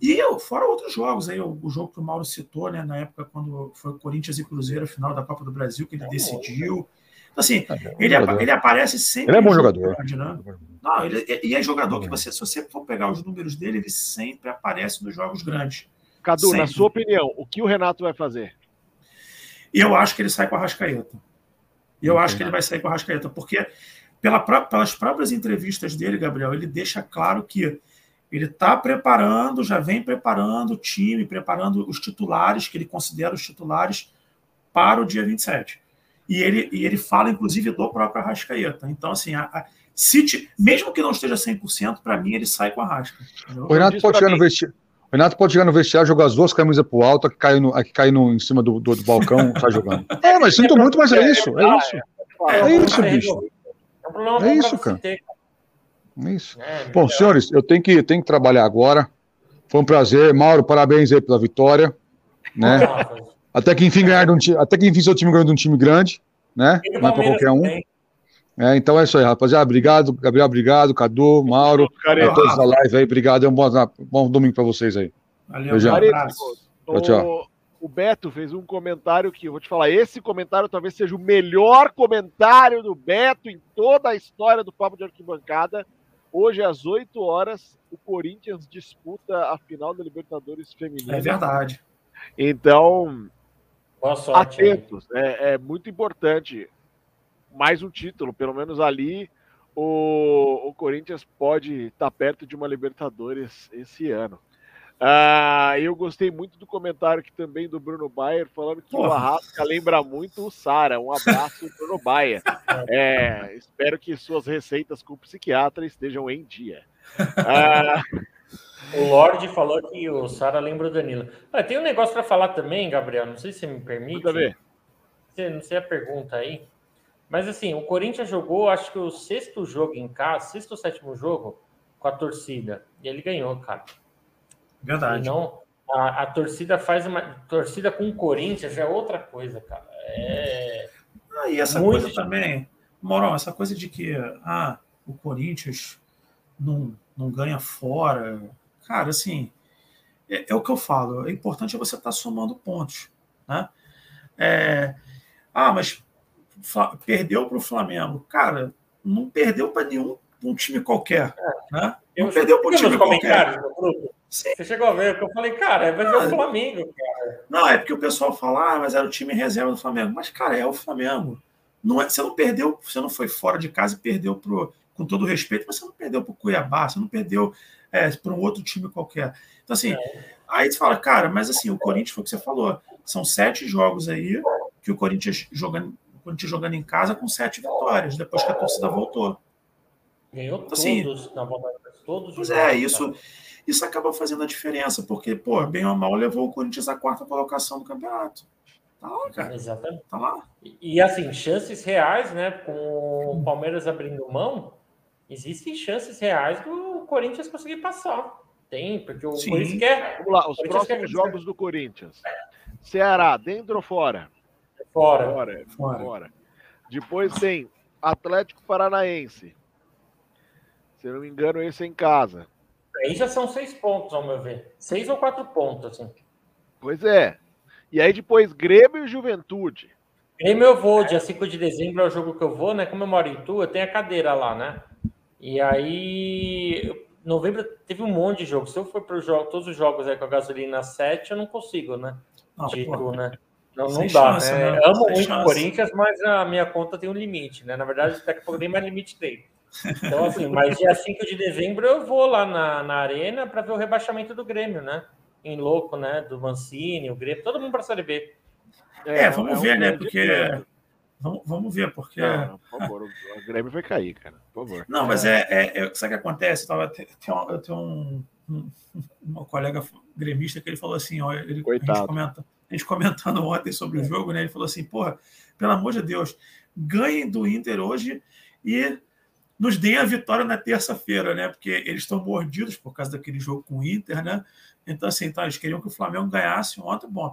E fora outros jogos aí, o, o jogo que o Mauro citou, né, na época quando foi Corinthians e Cruzeiro, final da Copa do Brasil, que ele decidiu. Então, assim, é ele, ele aparece sempre. Ele é bom jogador. Grande, né? Não, ele, e é jogador que você, se você for pegar os números dele, ele sempre aparece nos jogos grandes. Cadu, sempre. na sua opinião, o que o Renato vai fazer? Eu acho que ele sai com a Rascaeta. Eu Entendi. acho que ele vai sair com a Rascaeta, porque pela, pelas próprias entrevistas dele, Gabriel, ele deixa claro que ele está preparando, já vem preparando o time, preparando os titulares, que ele considera os titulares, para o dia 27. E ele, e ele fala, inclusive, do próprio Arrascaeta. Então, assim, a, a, se, mesmo que não esteja 100%, para mim ele sai com a Rasca. O Renato pode chegar no vestiário. O Renato pode chegar no vestiário, jogar as duas camisas pro alto, a que cai, no, a que cai no, em cima do, do, do balcão, sai jogando. É, mas sinto muito, mas é isso, é isso. É isso, bicho. É isso, cara. É isso. Bom, senhores, eu tenho que, tenho que trabalhar agora. Foi um prazer. Mauro, parabéns aí pela vitória. Né? Até que enfim ganhar um time, até que enfim seu time ganhou de um time grande, né? Não é para qualquer um. É, então é isso aí, rapaziada. Obrigado, Gabriel, obrigado, Cadu, Mauro, a todos da live aí, obrigado. É um bom, bom domingo para vocês aí. Valeu, Beijão. Tchau, tchau. O Beto fez um comentário que eu vou te falar. Esse comentário talvez seja o melhor comentário do Beto em toda a história do Papo de Arquibancada. Hoje, às 8 horas, o Corinthians disputa a final da Libertadores Feminina. É verdade. Então, sorte, atentos. É, é, muito importante. Mais um título, pelo menos ali, o, o Corinthians pode estar perto de uma Libertadores esse ano. Ah, eu gostei muito do comentário aqui também do Bruno Bayer, falando que Porra. o Arrasca lembra muito o Sara. Um abraço, Bruno Bayer. É, espero que suas receitas com o psiquiatra estejam em dia. Ah, o Lorde falou que o Sara lembra o Danilo. Ah, tem um negócio para falar também, Gabriel. Não sei se você me permite. Não sei a pergunta aí. Mas assim, o Corinthians jogou, acho que o sexto jogo em casa, sexto ou sétimo jogo com a torcida. E ele ganhou, cara. Verdade. não, a, a, torcida faz uma. Torcida com o Corinthians é outra coisa, cara. É. Ah, e essa coisa também, Moral, essa coisa de que ah, o Corinthians não, não ganha fora. Cara, assim, é, é o que eu falo. É importante você estar tá somando pontos. Né? É, ah, mas perdeu para o Flamengo. Cara, não perdeu para nenhum um time qualquer. Né? Não perdeu para um time qualquer. Você chegou a ver, eu falei, cara, vai ver o Flamengo, cara. Não, é porque o pessoal fala, ah, mas era o time reserva do Flamengo. Mas, cara, é o Flamengo. Não é, você não perdeu, você não foi fora de casa e perdeu pro, com todo respeito, mas você não perdeu para o Cuiabá, você não perdeu é, para um outro time qualquer. Então, assim, é. aí você fala, cara, mas assim, o Corinthians foi o que você falou. São sete jogos aí que o Corinthians jogando, o Corinthians jogando em casa com sete vitórias, depois que a torcida voltou. Ganhou então, assim, todos na volta, todos. Pois é, isso isso acaba fazendo a diferença, porque, pô, bem ou mal, levou o Corinthians à quarta colocação do campeonato. Tá lá, cara. Exatamente. Tá lá. E, e, assim, chances reais, né? Com o Palmeiras abrindo mão, existem chances reais do Corinthians conseguir passar. Tem, porque o Sim. Corinthians quer. Vamos lá, os próximos jogos do Corinthians. Ceará, dentro ou fora? Fora. Fora. Fora. fora. Depois tem Atlético Paranaense. Se eu não me engano, esse é em casa. Aí já são seis pontos, ao meu ver. Seis ou quatro pontos, assim. Pois é. E aí depois Grêmio e Juventude. Grêmio eu vou, dia 5 de dezembro é o jogo que eu vou, né? Como eu moro em Tu, eu tenho a cadeira lá, né? E aí, novembro teve um monte de jogos. Se eu for para jogo, todos os jogos aí com a gasolina 7, eu não consigo, né? Não, de Tu, né? Não, não dá, chance, né? né? Amo Sem muito o Corinthians, mas a minha conta tem um limite, né? Na verdade, até que pouco nem mais limite tem. Então, assim, mas dia 5 de dezembro eu vou lá na, na arena para ver o rebaixamento do Grêmio, né? Em louco, né? Do Mancini, o Grêmio, todo mundo para a Série B. É, é vamos é um ver, né? Porque Vamos, vamos ver, porque. Não, por favor, o Grêmio vai cair, cara. Por favor. Não, mas é, é, é sabe o que acontece? Eu, tava, tem, eu tenho um, um, um, colega gremista que ele falou assim, ó, ele, a gente, comenta, a gente comentando ontem sobre o jogo, né? Ele falou assim, porra, pelo amor de Deus, ganhem do Inter hoje e nos deem a vitória na terça-feira, né? Porque eles estão mordidos por causa daquele jogo com o Inter, né? Então, assim, então, eles queriam que o Flamengo ganhasse ontem. Bom,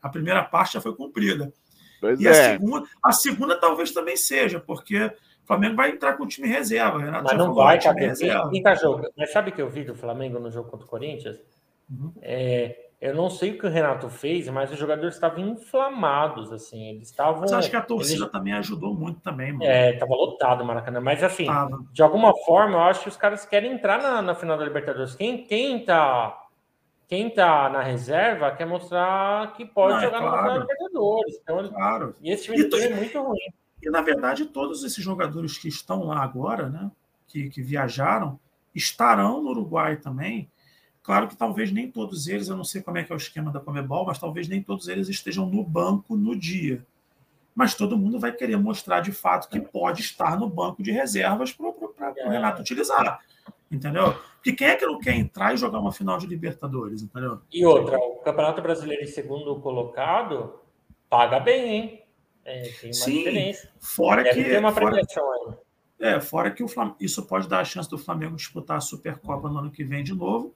a primeira parte já foi cumprida. Pois e é. a, segunda, a segunda talvez também seja, porque o Flamengo vai entrar com o time reserva. Renato Mas não vai, time reserva. Quem tá jogando? Mas sabe que eu vi do Flamengo no jogo contra o Corinthians? Uhum. É, eu não sei o que o Renato fez, mas os jogadores estavam inflamados, assim. Eles estavam. Mas acho que a torcida eles... também ajudou muito também, mano. É, tava lotado o Maracanã. Mas assim, tava. de alguma forma, eu acho que os caras querem entrar na, na final da Libertadores. Quem, quem tá quem está na reserva quer mostrar que pode Não, é jogar claro. na Libertadores. Então, claro. E esse time e, é muito ruim. E, na verdade, todos esses jogadores que estão lá agora, né, que, que viajaram, estarão no Uruguai também. Claro que talvez nem todos eles, eu não sei como é que é o esquema da Comebol, mas talvez nem todos eles estejam no banco no dia. Mas todo mundo vai querer mostrar de fato que pode estar no banco de reservas para o Renato utilizar. Entendeu? Porque quem é que não quer entrar e jogar uma final de Libertadores, entendeu? E outra, o Campeonato Brasileiro em segundo colocado paga bem, hein? É, tem uma Sim, diferença. Fora Deve que. Ter uma premiação fora, aí. É, fora que o Flam... isso pode dar a chance do Flamengo disputar a Supercopa no ano que vem de novo,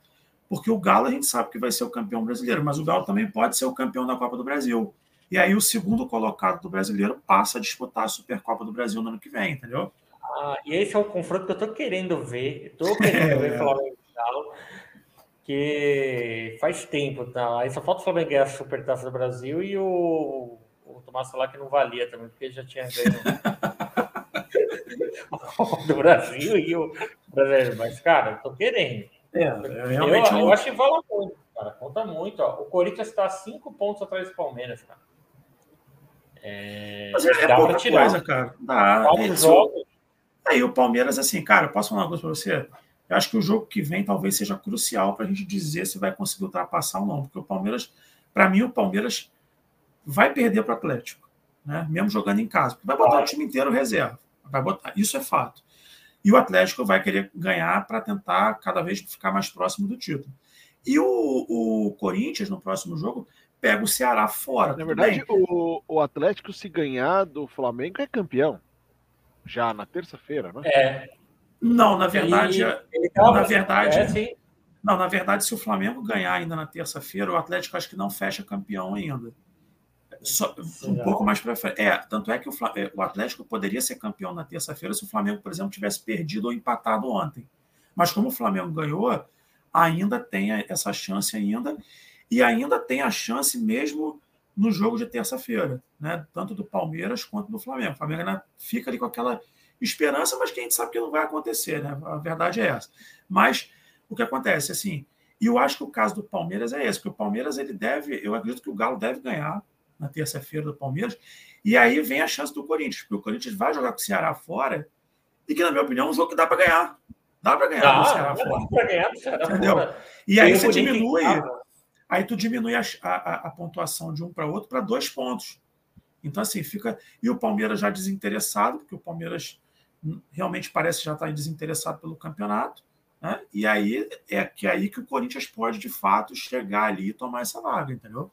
porque o Galo a gente sabe que vai ser o campeão brasileiro, mas o Galo também pode ser o campeão da Copa do Brasil. E aí o segundo colocado do brasileiro passa a disputar a Supercopa do Brasil no ano que vem, entendeu? Ah, e esse é o confronto que eu tô querendo ver. Estou querendo ver Flamengo e Galo. Que faz tempo, tá? Aí só falta o Flamengo ganhar a Supertaça do Brasil e o, o Tomás falar que não valia também, porque já tinha ganho do Brasil e o brasileiro. Mas, cara, eu tô querendo. É, realmente eu, eu acho que vale muito, cara. Conta muito. Ó. O Corinthians está cinco pontos atrás do Palmeiras, cara. É, Mas é, dá pouca tirar. coisa, cara. Dá. É, jogos. Aí o Palmeiras, assim, cara, posso falar uma coisa para você? Eu acho que o jogo que vem talvez seja crucial para a gente dizer se vai conseguir ultrapassar ou não. Porque o Palmeiras, para mim, o Palmeiras vai perder para o Atlético, né? mesmo jogando em casa. Vai botar o time inteiro reserva. Vai botar, isso é fato. E o Atlético vai querer ganhar para tentar cada vez ficar mais próximo do título. E o, o Corinthians, no próximo jogo, pega o Ceará fora. Na verdade, o, o Atlético, se ganhar do Flamengo, é campeão já na terça-feira, né? É. Não, na verdade, ele, ele na verdade, é, não, na verdade, se o Flamengo ganhar ainda na terça-feira, o Atlético acho que não fecha campeão ainda. Só, um pouco mais para frente. É, tanto é que o, é, o Atlético poderia ser campeão na terça-feira se o Flamengo, por exemplo, tivesse perdido ou empatado ontem. Mas como o Flamengo ganhou, ainda tem essa chance ainda e ainda tem a chance mesmo no jogo de terça-feira, né? tanto do Palmeiras quanto do Flamengo. O Flamengo ainda fica ali com aquela esperança, mas que a gente sabe que não vai acontecer, né? A verdade é essa. Mas o que acontece, assim, e eu acho que o caso do Palmeiras é esse, porque o Palmeiras ele deve, eu acredito que o Galo deve ganhar na terça-feira do Palmeiras, e aí vem a chance do Corinthians, porque o Corinthians vai jogar com o Ceará fora, e que, na minha opinião, é um jogo que dá para ganhar. Dá para ganhar do Ceará fora. Dá para ganhar do Ceará Entendeu? Fora. E aí você diminui. Aí tu diminui a, a, a pontuação de um para outro para dois pontos. Então, assim, fica. E o Palmeiras já desinteressado, porque o Palmeiras realmente parece já estar tá desinteressado pelo campeonato. Né? E aí é que é aí que o Corinthians pode, de fato, chegar ali e tomar essa vaga, entendeu?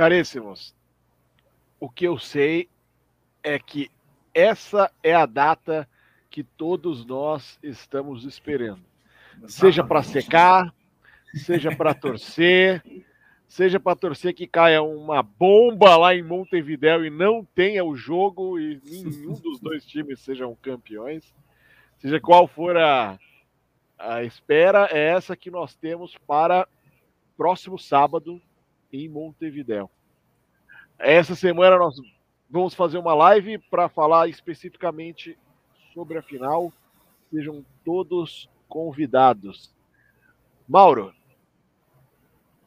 Caríssimos, o que eu sei é que essa é a data que todos nós estamos esperando. Seja para secar, seja para torcer, seja para torcer que caia uma bomba lá em Montevidéu e não tenha o jogo e nenhum dos dois times sejam campeões. Seja qual for a, a espera, é essa que nós temos para próximo sábado em Montevidéu. Essa semana nós vamos fazer uma live para falar especificamente sobre a final. Sejam todos convidados. Mauro,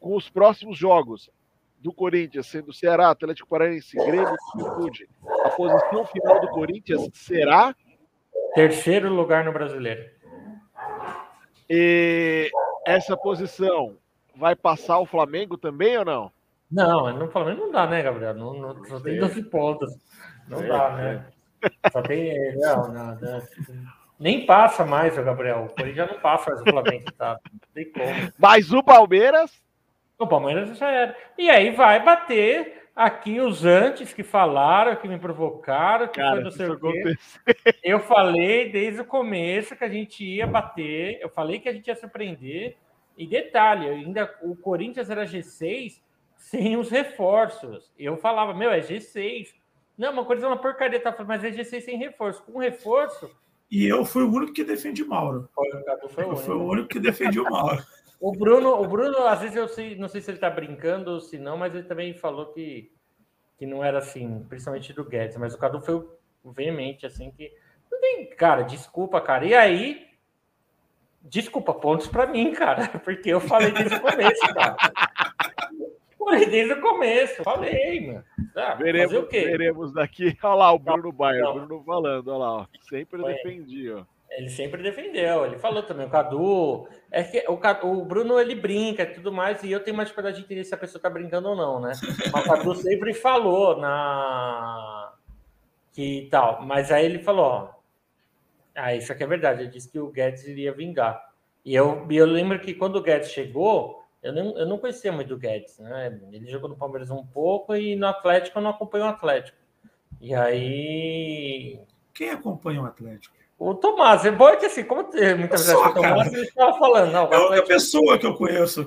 com os próximos jogos do Corinthians, sendo Ceará, Atlético Paranaense, Grêmio e Juventude, a posição final do Corinthians será? Terceiro lugar no Brasileiro. E essa posição vai passar o Flamengo também ou não? Não, no Flamengo não dá, né, Gabriel? Não, não, só tem 12 pontos. Não É, dá, né? Só tem. Não, não, não. Nem passa mais, Gabriel. O Corinthians já não passa mais o Flamengo, tá? Não tem como. Mas o Palmeiras, O Palmeiras já era. E aí vai bater aqui os antes que falaram, que me provocaram, que foi cara, não se sei isso o quê. Eu falei desde o começo que a gente ia bater, eu falei que a gente ia surpreender. E detalhe, ainda o Corinthians era G6 sem os reforços. Eu falava, meu, é G6. Não, uma coisa é uma porcaria, tá? falando, Mas é G6 sem reforço. Com reforço, E eu fui o único que defendi Mauro. foi, Eu fui o único. que defendi o Mauro. O Bruno, o Bruno, às vezes eu sei, não sei se ele tá brincando ou se não, mas ele também falou que, que não era assim, principalmente do Guedes, mas o Cadu foi o veemente, assim, que. Não tem, cara, desculpa, cara. E aí, desculpa, pontos pra mim, cara, porque eu falei desde o começo, cara. Falei desde o começo, falei, mano. Ah, Veremos, o quê? veremos daqui. Olha lá o Bruno Bayer, não. o Bruno falando, olha lá, ó. Sempre Foi. defendi, ó. Ele sempre defendeu, ele falou também, o Cadu. É que o, Cadu- o Bruno ele brinca e tudo mais, e eu tenho mais dificuldade de entender se a pessoa tá brincando ou não, né? Mas o Cadu sempre falou na. Que tal. Mas aí ele falou, ó. Ah, isso aqui é verdade. Ele disse que o Guedes iria vingar. E eu, eu lembro que quando o Guedes chegou, eu não, eu não conhecia muito o Guedes, né? Ele jogou no Palmeiras um pouco e no Atlético eu não acompanho o Atlético. E aí Quem acompanha o Atlético? o Tomás, é bom que assim, como tem muita Só, verdade com o Tomás, ele estava falando, não, É a única Atlético- pessoa que eu conheço.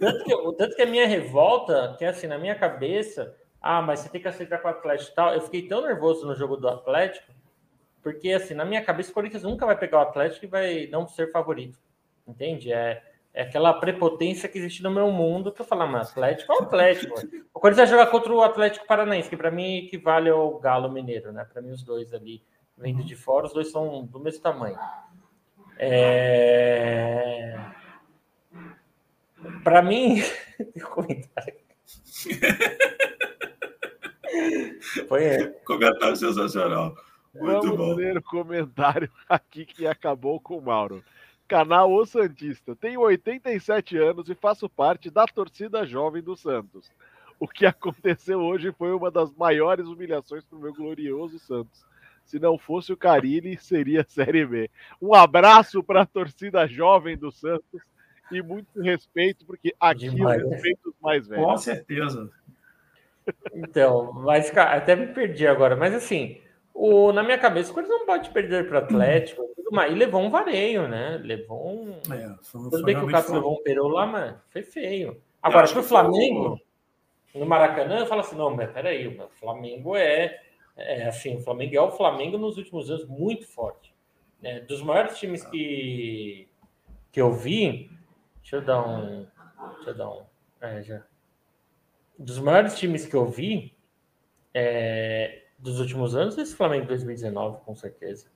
tanto, que, tanto que a minha revolta, que assim, na minha cabeça, ah, mas você tem que aceitar com o Atlético e tal, eu fiquei tão nervoso no jogo do Atlético, porque assim, na minha cabeça, o Corinthians nunca vai pegar o Atlético e vai não ser favorito, entende? É, é aquela prepotência que existe no meu mundo, que eu falo, mas Atlético é o Atlético. o Corinthians vai jogar contra o Atlético Paranaense, que para mim equivale ao Galo Mineiro, né? Para mim os dois ali, vindo de fora, os dois são do mesmo tamanho. É... Para mim, tem um comentário. Foi. Comentário sensacional. Muito Vamos bom. ler o comentário aqui que acabou com o Mauro. Canal O Santista. Tenho 87 anos e faço parte da torcida jovem do Santos. O que aconteceu hoje foi uma das maiores humilhações para o meu glorioso Santos. Se não fosse o Carilli, seria Série B. Um abraço para a torcida jovem do Santos e muito respeito, porque aqui Demais, eu respeito os mais velhos. Com certeza. Então, mas cara, até me perdi agora. Mas assim, o, na minha cabeça, o Corinthians não pode perder para o Atlético e mais. E levou um vareio, né? Levou um. É, foi, Tudo bem que o Cássio levou um peru lá, mas foi feio. Agora, acho pro que foi Flamengo, no Maracanã, eu falo assim: não, mas peraí, o Flamengo é, é assim, o Flamengo é o Flamengo nos últimos anos muito forte. né? dos maiores times que, que eu vi, deixa eu dar um. Deixa eu dar um. É, já. Dos maiores times que eu vi é, dos últimos anos, esse Flamengo 2019, com certeza.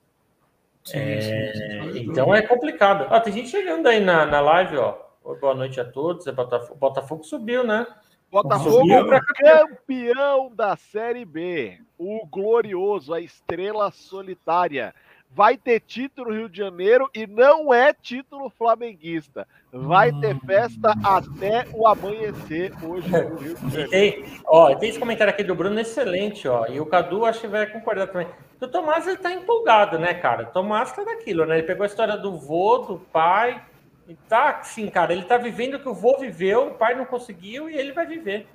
Sim, É, sim, então é complicado. Ó, tem gente chegando aí na, na live, ó. Oi, Boa noite a todos. É Botafogo, Botafogo subiu, né? Botafogo Subiu pra campeão da Série B. O glorioso, a estrela solitária. Vai ter título Rio de Janeiro e não é título flamenguista. Vai ter Hum. festa até o amanhecer hoje no Rio de Janeiro. tem, ó, tem esse comentário aqui do Bruno excelente, ó. E o Cadu acho que vai concordar também. O Tomás ele tá empolgado, né, cara? O Tomás tá daquilo, né? Ele pegou a história do vô, do pai. E tá assim, cara, ele tá vivendo o que o vô viveu, o pai não conseguiu e ele vai viver.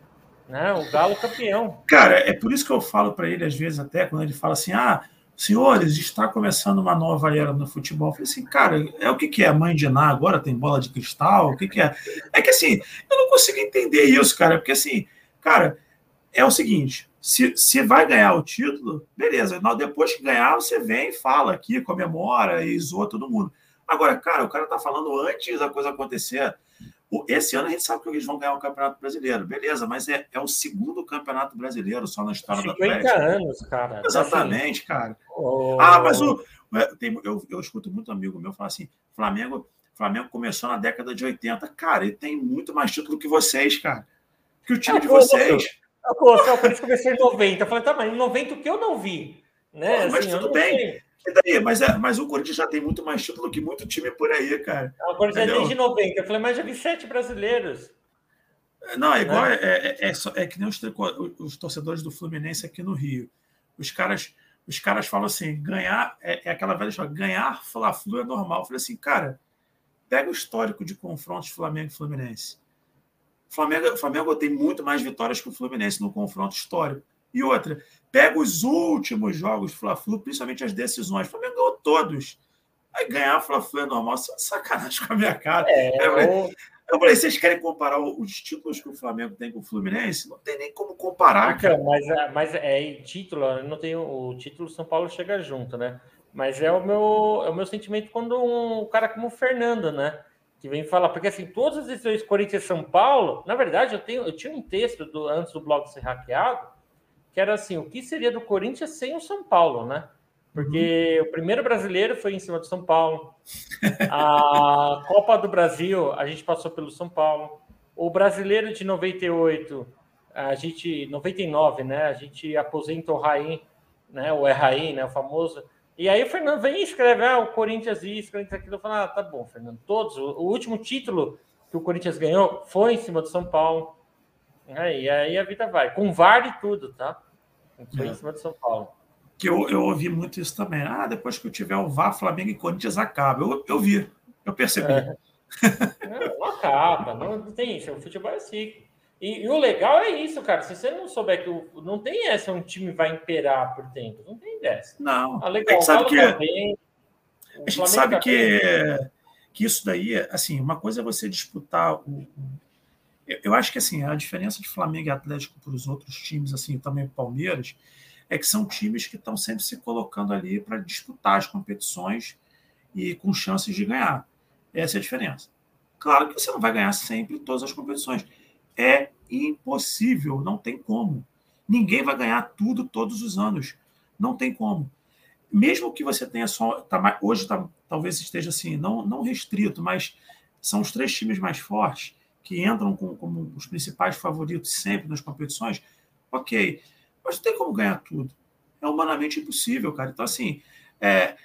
Né? O Galo campeão. Cara, é por isso que eu falo para ele, às vezes, até quando ele fala assim: ah, senhores, está começando uma nova era no futebol. Eu falei assim, cara, é o que, que é? Mãe de Ná agora tem bola de cristal? O que, que é? É que assim, eu não consigo entender isso, cara, porque assim, cara, é o seguinte: se, se vai ganhar o título, beleza. Depois que ganhar, você vem fala aqui, comemora e zoa todo mundo. Agora, cara, o cara tá falando antes da coisa acontecer. Esse ano a gente sabe que eles vão ganhar o Campeonato Brasileiro, beleza, mas é, é o segundo Campeonato Brasileiro só na história 50 Atlético. anos, cara. Exatamente, cara. Assim, o- Ah, mas o, é, tem- eu, eu escuto muito amigo meu falar assim: Flamengo, Flamengo começou na década de 80. Cara, ele tem muito mais título que vocês, cara. Que o time É, de vocês. Pô, só por isso começou em 90. Eu falei, tá, mas em 90 o que eu não vi? Né? Pô, mas Assim, eu tudo bem. sei. E daí? Mas, é, mas o Corinthians já tem muito mais título que muito time por aí, cara. Agora já é Entendeu? desde 90. Eu falei, mas já vi sete brasileiros. Não, é igual. Né? É, é, é, é, que nem os, os torcedores do Fluminense aqui no Rio. Os caras os caras falam assim: ganhar é, é aquela velha história, ganhar Fla-Flu é normal. Eu falei assim, cara, pega o histórico de confrontos Flamengo e Fluminense. O Flamengo, o Flamengo tem muito mais vitórias que o Fluminense no confronto histórico. E outra, pega os últimos jogos Fla-Flu, principalmente as decisões. O Flamengo ganhou todos. Aí ganhar Fla-Flu é normal, isso é sacanagem com a minha cara. É, eu, eu falei, vocês querem comparar os títulos que o Flamengo tem com o Fluminense? Não tem nem como comparar, então, cara. Mas, é, mas é título, não tem o título São Paulo chega junto, né? Mas é o meu, é o meu sentimento quando um cara como o Fernando, né? Que vem falar, porque assim, todas as decisões Corinthians São Paulo, na verdade, eu, tenho, eu tinha um texto do, antes do blog ser hackeado, que era assim: o que seria do Corinthians sem o São Paulo, né? Porque uhum. o primeiro brasileiro foi em cima do São Paulo. A Copa do Brasil, a gente passou pelo São Paulo. O brasileiro de 98, a gente 99, né? A gente aposenta o Raí, né? O Erraí, né? O famoso. E aí o Fernando vem e escreve, ah, o Corinthians isso, o Corinthians aquilo. Eu falo, ah, tá bom, Fernando. Todos. O, o último título que o Corinthians ganhou foi em cima do São Paulo. É, e aí a vida vai. Com VAR e tudo, tá? Foi é. em cima do São Paulo que eu, eu ouvi muito isso também. Ah, depois que eu tiver o VAR, Flamengo e Corinthians acaba. Eu, eu vi, eu percebi. É. Não, acaba, não, não tem isso. O futebol é assim. E, e, o legal é isso, cara. Se você não souber que o, não tem essa, um time vai imperar por tempo. Não tem dessa. Não. Ah, legal, a gente sabe que, tá bem, a gente sabe tá que, que isso daí, assim, uma coisa é você disputar o. Eu, eu acho que assim, a diferença de Flamengo e Atlético para os outros times, assim, também Palmeiras, é que são times que estão sempre se colocando ali para disputar as competições e com chances de ganhar. Essa é a diferença. Claro que você não vai ganhar sempre todas as competições. É impossível, não tem como. Ninguém vai ganhar tudo todos os anos. Não tem como. Mesmo que você tenha só. Tá, hoje tá, talvez esteja assim, não, não restrito, mas são os três times mais fortes que entram com, como os principais favoritos sempre nas competições. Ok mas não tem como ganhar tudo. É humanamente impossível, cara. Então, assim, é,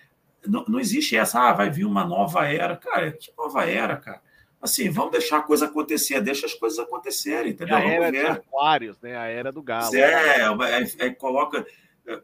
não, não existe essa, ah, vai vir uma nova era. Cara, que nova era, cara? Assim, vamos deixar a coisa acontecer, deixa as coisas acontecerem, entendeu? A era ver. Aquários, né? A era do galo. É, é, é, coloca.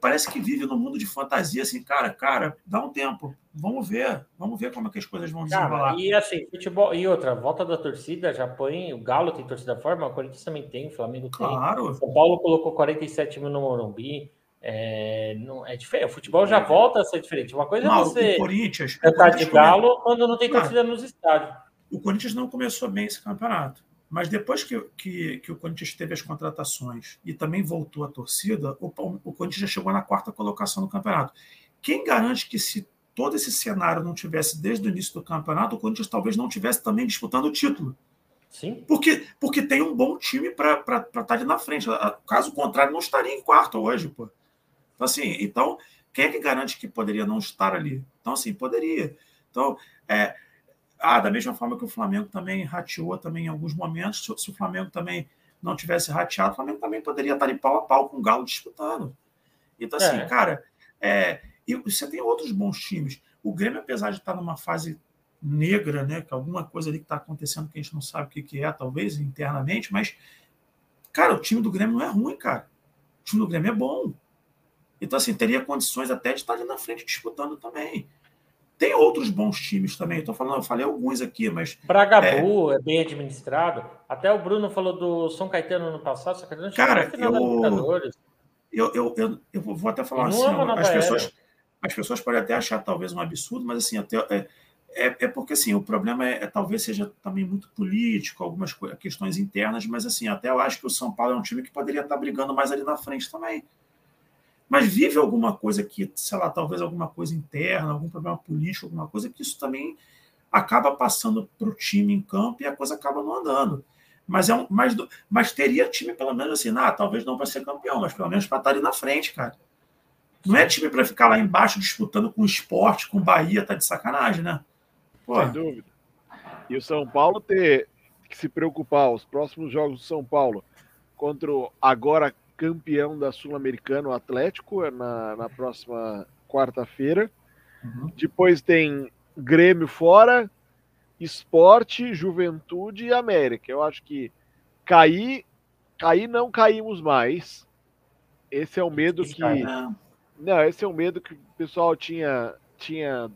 Parece que vive num mundo de fantasia, assim, cara, cara, dá um tempo. Vamos ver, vamos ver como é que as coisas vão desenrolar. e assim, futebol, e outra, volta da torcida, já põe, o Galo tem torcida forma, o Corinthians também tem, o Flamengo tem. Claro. São Paulo colocou 47 mil no Morumbi. É, não, é diferente. O futebol já volta a ser diferente. Uma coisa não, é você o Corinthians, cantar de galo come... quando não tem torcida nos estádios. O Corinthians não começou bem esse campeonato. Mas depois que, que, que, o Corinthians teve as contratações e também voltou a torcida, o, o Corinthians já chegou na quarta colocação do campeonato. Quem garante que se todo esse cenário não tivesse desde o início do campeonato, o Corinthians talvez não tivesse também disputando o título? Sim. Porque, porque tem um bom time para estar tá ali na frente. Caso contrário, não estaria em quarto hoje, pô. Então, assim, então, quem é que garante que poderia não estar ali? Então, assim, poderia. Então, é, ah, da mesma forma que o Flamengo também rateou também em alguns momentos, se, o Flamengo também não tivesse rateado, o Flamengo também poderia estar em pau a pau com o Galo disputando. Então, assim, é. cara, é, e você tem outros bons times. O Grêmio, apesar de estar numa fase negra, né, que alguma coisa ali que está acontecendo que a gente não sabe o que, que é, talvez internamente, mas, cara, o time do Grêmio não é ruim, cara. O time do Grêmio é bom. Então, assim, teria condições até de estar ali na frente disputando também. Tem outros bons times também. Estou falando, eu falei alguns aqui, mas. Bragabu é... é... bem administrado. Até o Bruno falou do São Caetano no passado. São Caetano Cara, eu... Eu, eu, eu, eu, vou até falar assim: as pessoas, as pessoas podem até achar talvez um absurdo, mas assim, até, é, é, é porque assim, o problema é, é, talvez seja também muito político, algumas questões internas, mas assim, até eu acho que o São Paulo é um time que poderia estar brigando mais ali na frente também mas vive alguma coisa que, sei lá, talvez alguma coisa interna, algum problema político, alguma coisa, que isso também acaba passando para o time em campo e a coisa acaba não andando. Mas, é um, mas, mas teria time, pelo menos assim, ah, talvez não para ser campeão, mas pelo menos para estar ali na frente, cara. Não é time para ficar lá embaixo disputando com o esporte, com o Bahia, tá de sacanagem, né? Pô. Sem dúvida. E o São Paulo ter que se preocupar, os próximos jogos do São Paulo contra o agora campeão da Sul-Americana, o Atlético, é na, na próxima quarta-feira. Uhum. Depois tem Grêmio fora, Esporte, Juventude e América. Eu acho que cair, cair não caímos mais. Esse é o medo que. É, Não, esse é o medo que o pessoal tinha, tinha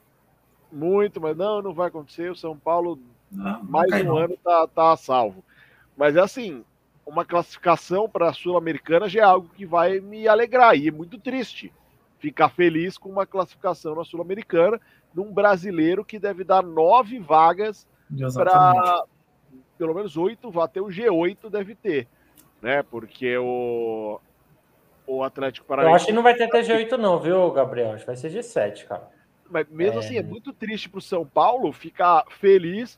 muito, mas não, não vai acontecer. O São Paulo, não, mais um não. ano, tá, tá a salvo. Mas assim, uma classificação para a Sul-Americana já é algo que vai me alegrar. E é muito triste ficar feliz com uma classificação na Sul-Americana num brasileiro que deve dar nove vagas para pelo menos oito, vai ter o G8 deve ter, né? Porque o o Atlético Eu acho Paranaense, que não vai ter até G8 não, viu, Gabriel? Acho que vai ser G7, cara. mas mesmo É. assim é muito triste para o São Paulo ficar feliz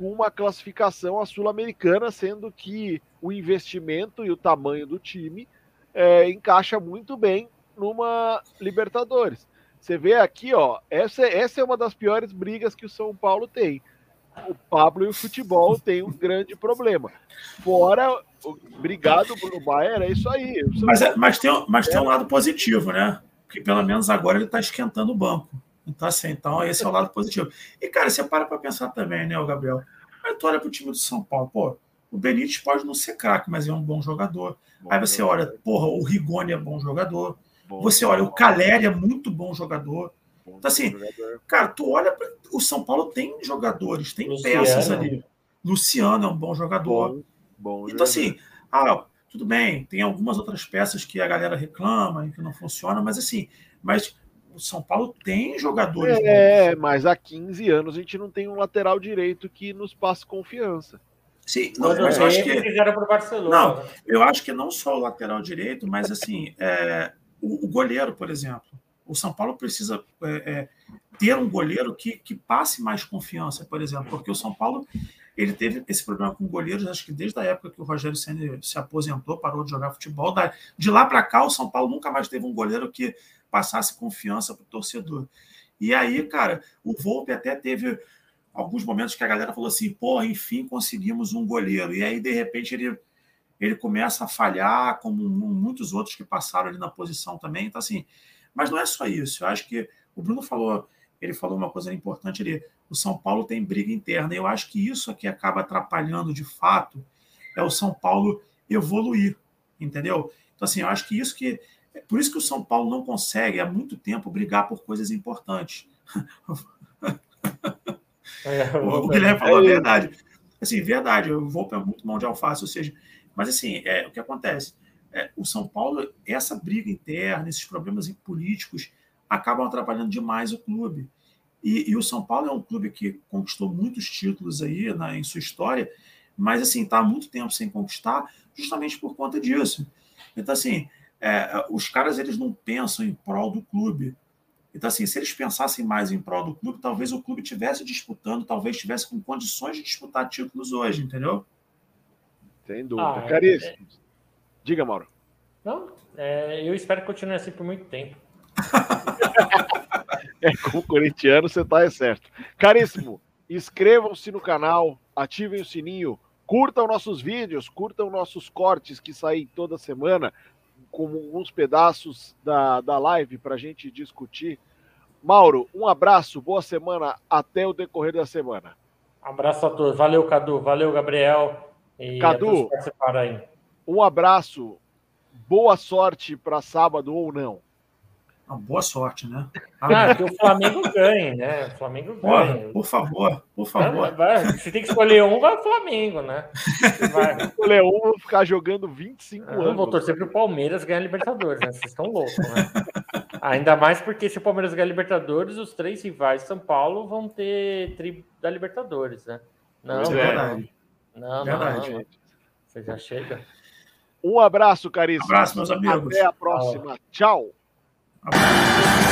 com uma classificação à sul-americana, sendo que o investimento e o tamanho do time é, encaixa muito bem numa Libertadores. Você vê aqui, ó, essa, essa é uma das piores brigas que o São Paulo tem. O Pablo e o futebol têm um grande problema. Fora, obrigado, Bruno Maier, é isso aí. Mas, é- mas, tem, mas tem um lado positivo, né? Porque pelo menos agora ele está esquentando o banco. Então, assim, então esse é o lado positivo. E, cara, você para para pensar também, né, Gabriel? Aí tu olha para o time do São Paulo, pô, o Benítez pode não ser craque, mas é um bom jogador. Aí você olha, porra, o Rigoni é bom jogador. Bom Você olha, o Caleri é muito bom jogador. bom Então, assim, jogador. Cara, tu olha, pra- o São Paulo tem jogadores, tem Luciano. peças ali. Luciano é um bom jogador. Bom, bom Então, jogador. assim, ah, tudo bem, tem algumas outras peças que a galera reclama e que não funcionam, mas assim, mas o São Paulo tem jogadores bons. É, mas há 15 anos a gente não tem um lateral direito que nos passe confiança. Sim, não, mas eu acho que. Não. eu acho que não só o lateral direito, mas assim, é, o, o goleiro, por exemplo. O São Paulo precisa é, é, ter um goleiro que, que passe mais confiança, por exemplo, porque o São Paulo ele teve esse problema com goleiros, acho que desde a época que o Rogério Senna se aposentou, parou de jogar futebol. De lá para cá, o São Paulo nunca mais teve um goleiro que passasse confiança para o torcedor. E aí, cara, o Volpe até teve alguns momentos que a galera falou assim: pô, enfim, conseguimos um goleiro. E aí, de repente, ele ele começa a falhar, como mu- muitos outros que passaram ali na posição também. Então, assim, mas não é só isso. Eu acho que o Bruno falou, ele falou uma coisa importante ali. O São Paulo tem briga interna. Eu acho que isso aqui acaba atrapalhando de fato é o São Paulo evoluir, entendeu? Então, assim, eu acho que isso que. É por isso que o São Paulo não consegue há muito tempo brigar por coisas importantes. É, O, Guilherme falou a É verdade. Assim, verdade, o Volpe é muito mão de alface, ou seja, mas assim, é, o que acontece? É, o São Paulo, essa briga interna, esses problemas políticos, acabam atrapalhando demais o clube. E, e o São Paulo é um clube que conquistou muitos títulos aí na, em sua história, mas assim, está há muito tempo sem conquistar, justamente por conta disso. Então, assim, é, os caras eles não pensam em prol do clube. Então, assim, se eles pensassem mais em prol do clube, talvez o clube estivesse disputando, talvez estivesse com condições de disputar títulos hoje, entendeu? Sem dúvida. Ah, Caríssimo. Diga, Mauro. Não, é, eu espero que continue assim por muito tempo. É, como corintiano, você tá é certo. Caríssimo, inscrevam-se no canal, ativem o sininho, curtam nossos vídeos, curtam nossos cortes que saem toda semana, com alguns pedaços da, da live para a gente discutir. Mauro, um abraço, boa semana, até o decorrer da semana. Abraço a todos. Valeu, Cadu. Valeu, Gabriel. E Cadu. participaram aí. Um abraço, boa sorte para sábado ou não. Uma boa sorte, né? Ah, que o Flamengo ganhe, né? O Flamengo Porra, ganhe. por favor, por favor. vai- se tem que escolher um, vai o Flamengo, né? Vai. O Leão vai ficar jogando 25 Eu não vou anos. torcer pro Palmeiras ganhar a Libertadores, né? Vocês estão loucos, né? Ainda mais porque se o Palmeiras ganhar a Libertadores, os três rivais de São Paulo vão ter tri da Libertadores, né? Não, Isso é não, verdade. não, não, Verdade. não, não. Você já chega. Um abraço, caríssimo. Abraço, meus amigos. Até a próxima. Tchau. Abraço.